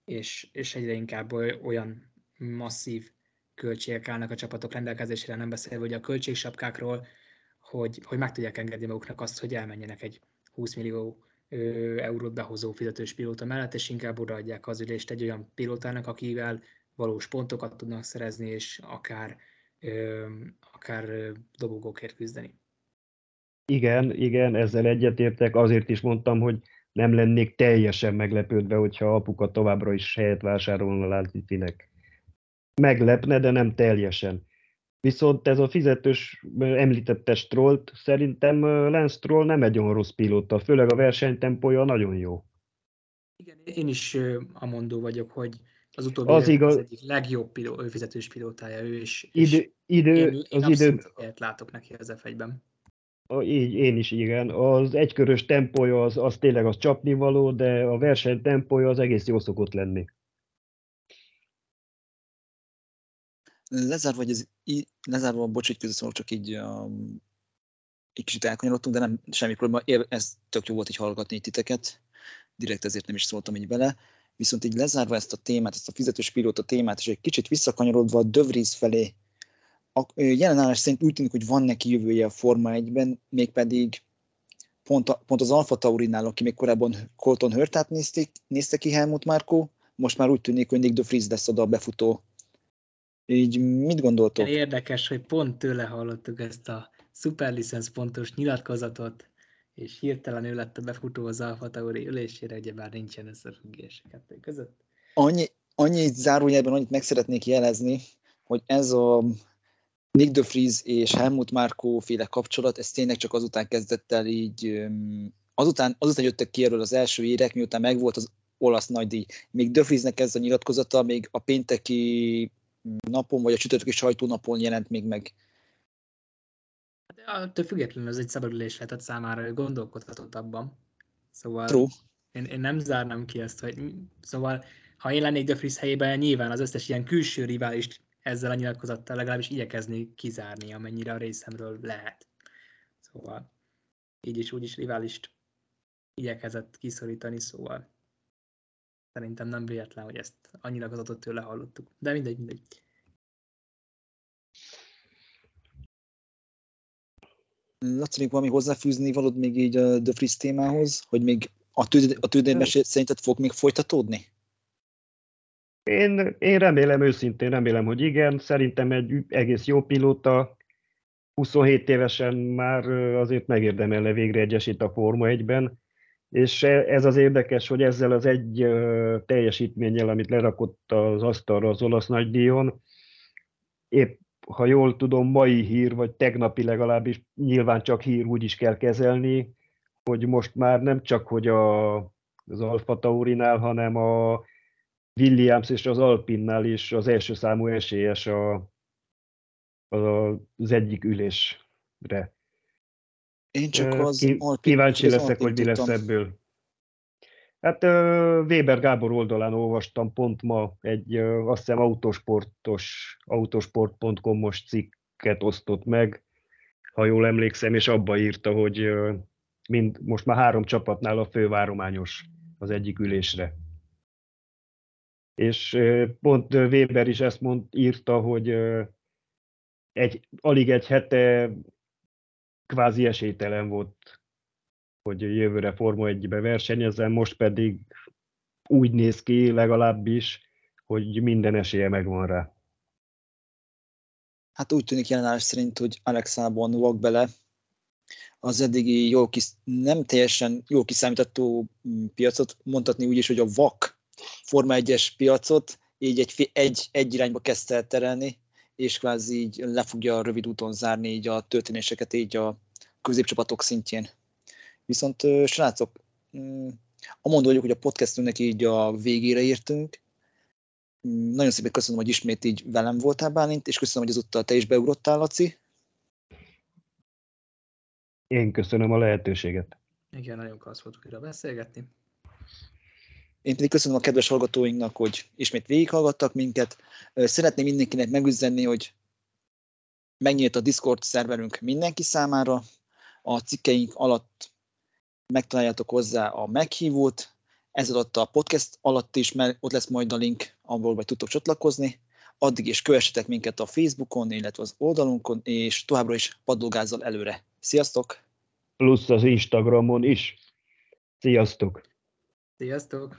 és, és egyre inkább olyan masszív költségek állnak a csapatok rendelkezésére, nem beszélve hogy a költségsapkákról, hogy, hogy meg tudják engedni maguknak azt, hogy elmenjenek egy 20 millió eurót behozó fizetős pilóta mellett, és inkább odaadják az ülést egy olyan pilótának, akivel valós pontokat tudnak szerezni, és akár, akár dobogókért küzdeni. Igen, igen, ezzel egyetértek. Azért is mondtam, hogy nem lennék teljesen meglepődve, hogyha apuka továbbra is helyet vásárolna Latifinek. Meglepne, de nem teljesen. Viszont ez a fizetős említette Strollt, szerintem Lance Stroll nem egy olyan rossz pilóta, főleg a versenytempója nagyon jó. Igen, én is a mondó vagyok, hogy Az utóbbi Az az, igaz- az egyik legjobb piló, fizetős pilótája ő is. Idő, és idő, én, én az idő, látok neki az F1-ben. A- Így, én is igen. Az egykörös tempója az, az tényleg az csapnivaló, de a verseny tempója az egész jó szokott lenni. Lezárva, vagy ez, lezárva, bocs, hogy közösszólok, csak így um, egy kicsit elkanyarodtunk, de nem semmi probléma. Ez tök jó volt így hallgatni így titeket. Direkt ezért nem is szóltam így bele. Viszont így lezárva ezt a témát, ezt a fizetős pilóta témát, és egy kicsit visszakanyarodva a Dövriz felé, a ö, jelen állás szerint úgy tűnik, hogy van neki jövője a Forma 1-ben, mégpedig pont, a, pont az Alfa Taurinál, aki még korábban Colton Hörtát nézték, nézte ki Helmut Márkó, most már úgy tűnik, hogy Nick de Vries lesz oda a befutó. Így mit gondoltok? Érdekes, hogy pont tőle hallottuk ezt a szuperlicensz pontos nyilatkozatot, és hirtelen ő lett a befutó az Alfa Tauri ülésére, ugyebár nincsen összefüggés a kettő között. Annyi, annyi zárójelben annyit meg szeretnék jelezni, hogy ez a Nick de Vries és Helmut Márkó féle kapcsolat, ez tényleg csak azután kezdett el így, azután, azután jöttek ki erről az első érek, miután megvolt az olasz nagydíj. Még de Vriesnek ez a nyilatkozata még a pénteki napon, vagy a csütörtöki sajtónapon jelent még meg. De attól függetlenül ez egy szabadulés lehetett számára, ő gondolkodhatott abban. Szóval True. én, én nem zárnám ki ezt, hogy szóval ha én lennék De Vries helyében, nyilván az összes ilyen külső riválist ezzel a nyilatkozattal legalábbis igyekezni kizárni, amennyire a részemről lehet. Szóval így is úgy is riválist igyekezett kiszorítani, szóval szerintem nem véletlen, hogy ezt a nyilatkozatot tőle hallottuk. De mindegy, mindegy. Laci, még valami hozzáfűzni valód még így a The Freeze témához, hogy még a, tőd, a tődérmes szerinted fog még folytatódni? Én, én remélem őszintén, remélem, hogy igen. Szerintem egy egész jó pilóta, 27 évesen már azért megérdemel végre egy esélyt a Forma 1-ben, és e- ez az érdekes, hogy ezzel az egy teljesítménnyel, amit lerakott az asztalra az olasz nagydíjon, épp ha jól tudom, mai hír, vagy tegnapi legalábbis, nyilván csak hír úgy is kell kezelni, hogy most már nem csak, hogy a, az Alfa Taurinál, hanem a Williams és az Alpinnál is az első számú esélyes a, a, az egyik ülésre. Én csak az Ki, Alpin- kíváncsi az leszek, Alpin hogy mi lesz tudtam. ebből. Hát Weber Gábor oldalán olvastam pont ma egy, azt hiszem autosportos, autosport.com-os cikket osztott meg, ha jól emlékszem, és abba írta, hogy mind, most már három csapatnál a fővárományos az egyik ülésre. És pont Weber is ezt mond, írta, hogy egy, alig egy hete kvázi esélytelen volt, hogy jövőre Forma 1-be versenyezzen, most pedig úgy néz ki legalábbis, hogy minden esélye megvan rá. Hát úgy tűnik jelenállás szerint, hogy Alex Albon vak bele az eddigi jól kis, nem teljesen jól kiszámítható mm, piacot, mondhatni úgy is, hogy a vak Forma 1-es piacot így egy, egy, egy irányba kezdte el terelni, és kvázi így le fogja rövid úton zárni így a történéseket így a középcsapatok szintjén. Viszont srácok, mm, amondó vagyok, hogy a podcastünknek így a végére értünk, Mm, nagyon szépen köszönöm, hogy ismét így velem voltál, Bálint, és köszönöm, hogy azóta te is beugrottál, Laci. Én köszönöm a lehetőséget. Igen, nagyon klassz volt újra beszélgetni. Én pedig köszönöm a kedves hallgatóinknak, hogy ismét végighallgattak minket. Szeretném mindenkinek megüzenni, hogy megnyílt a Discord szerverünk mindenki számára. A cikkeink alatt megtaláljátok hozzá a meghívót, ez alatt a podcast alatt is, mert ott lesz majd a link, ahol vagy tudtok csatlakozni. Addig is kövessetek minket a Facebookon, illetve az oldalunkon, és továbbra is padlógázzal előre. Sziasztok! Plusz az Instagramon is. Sziasztok! Sziasztok!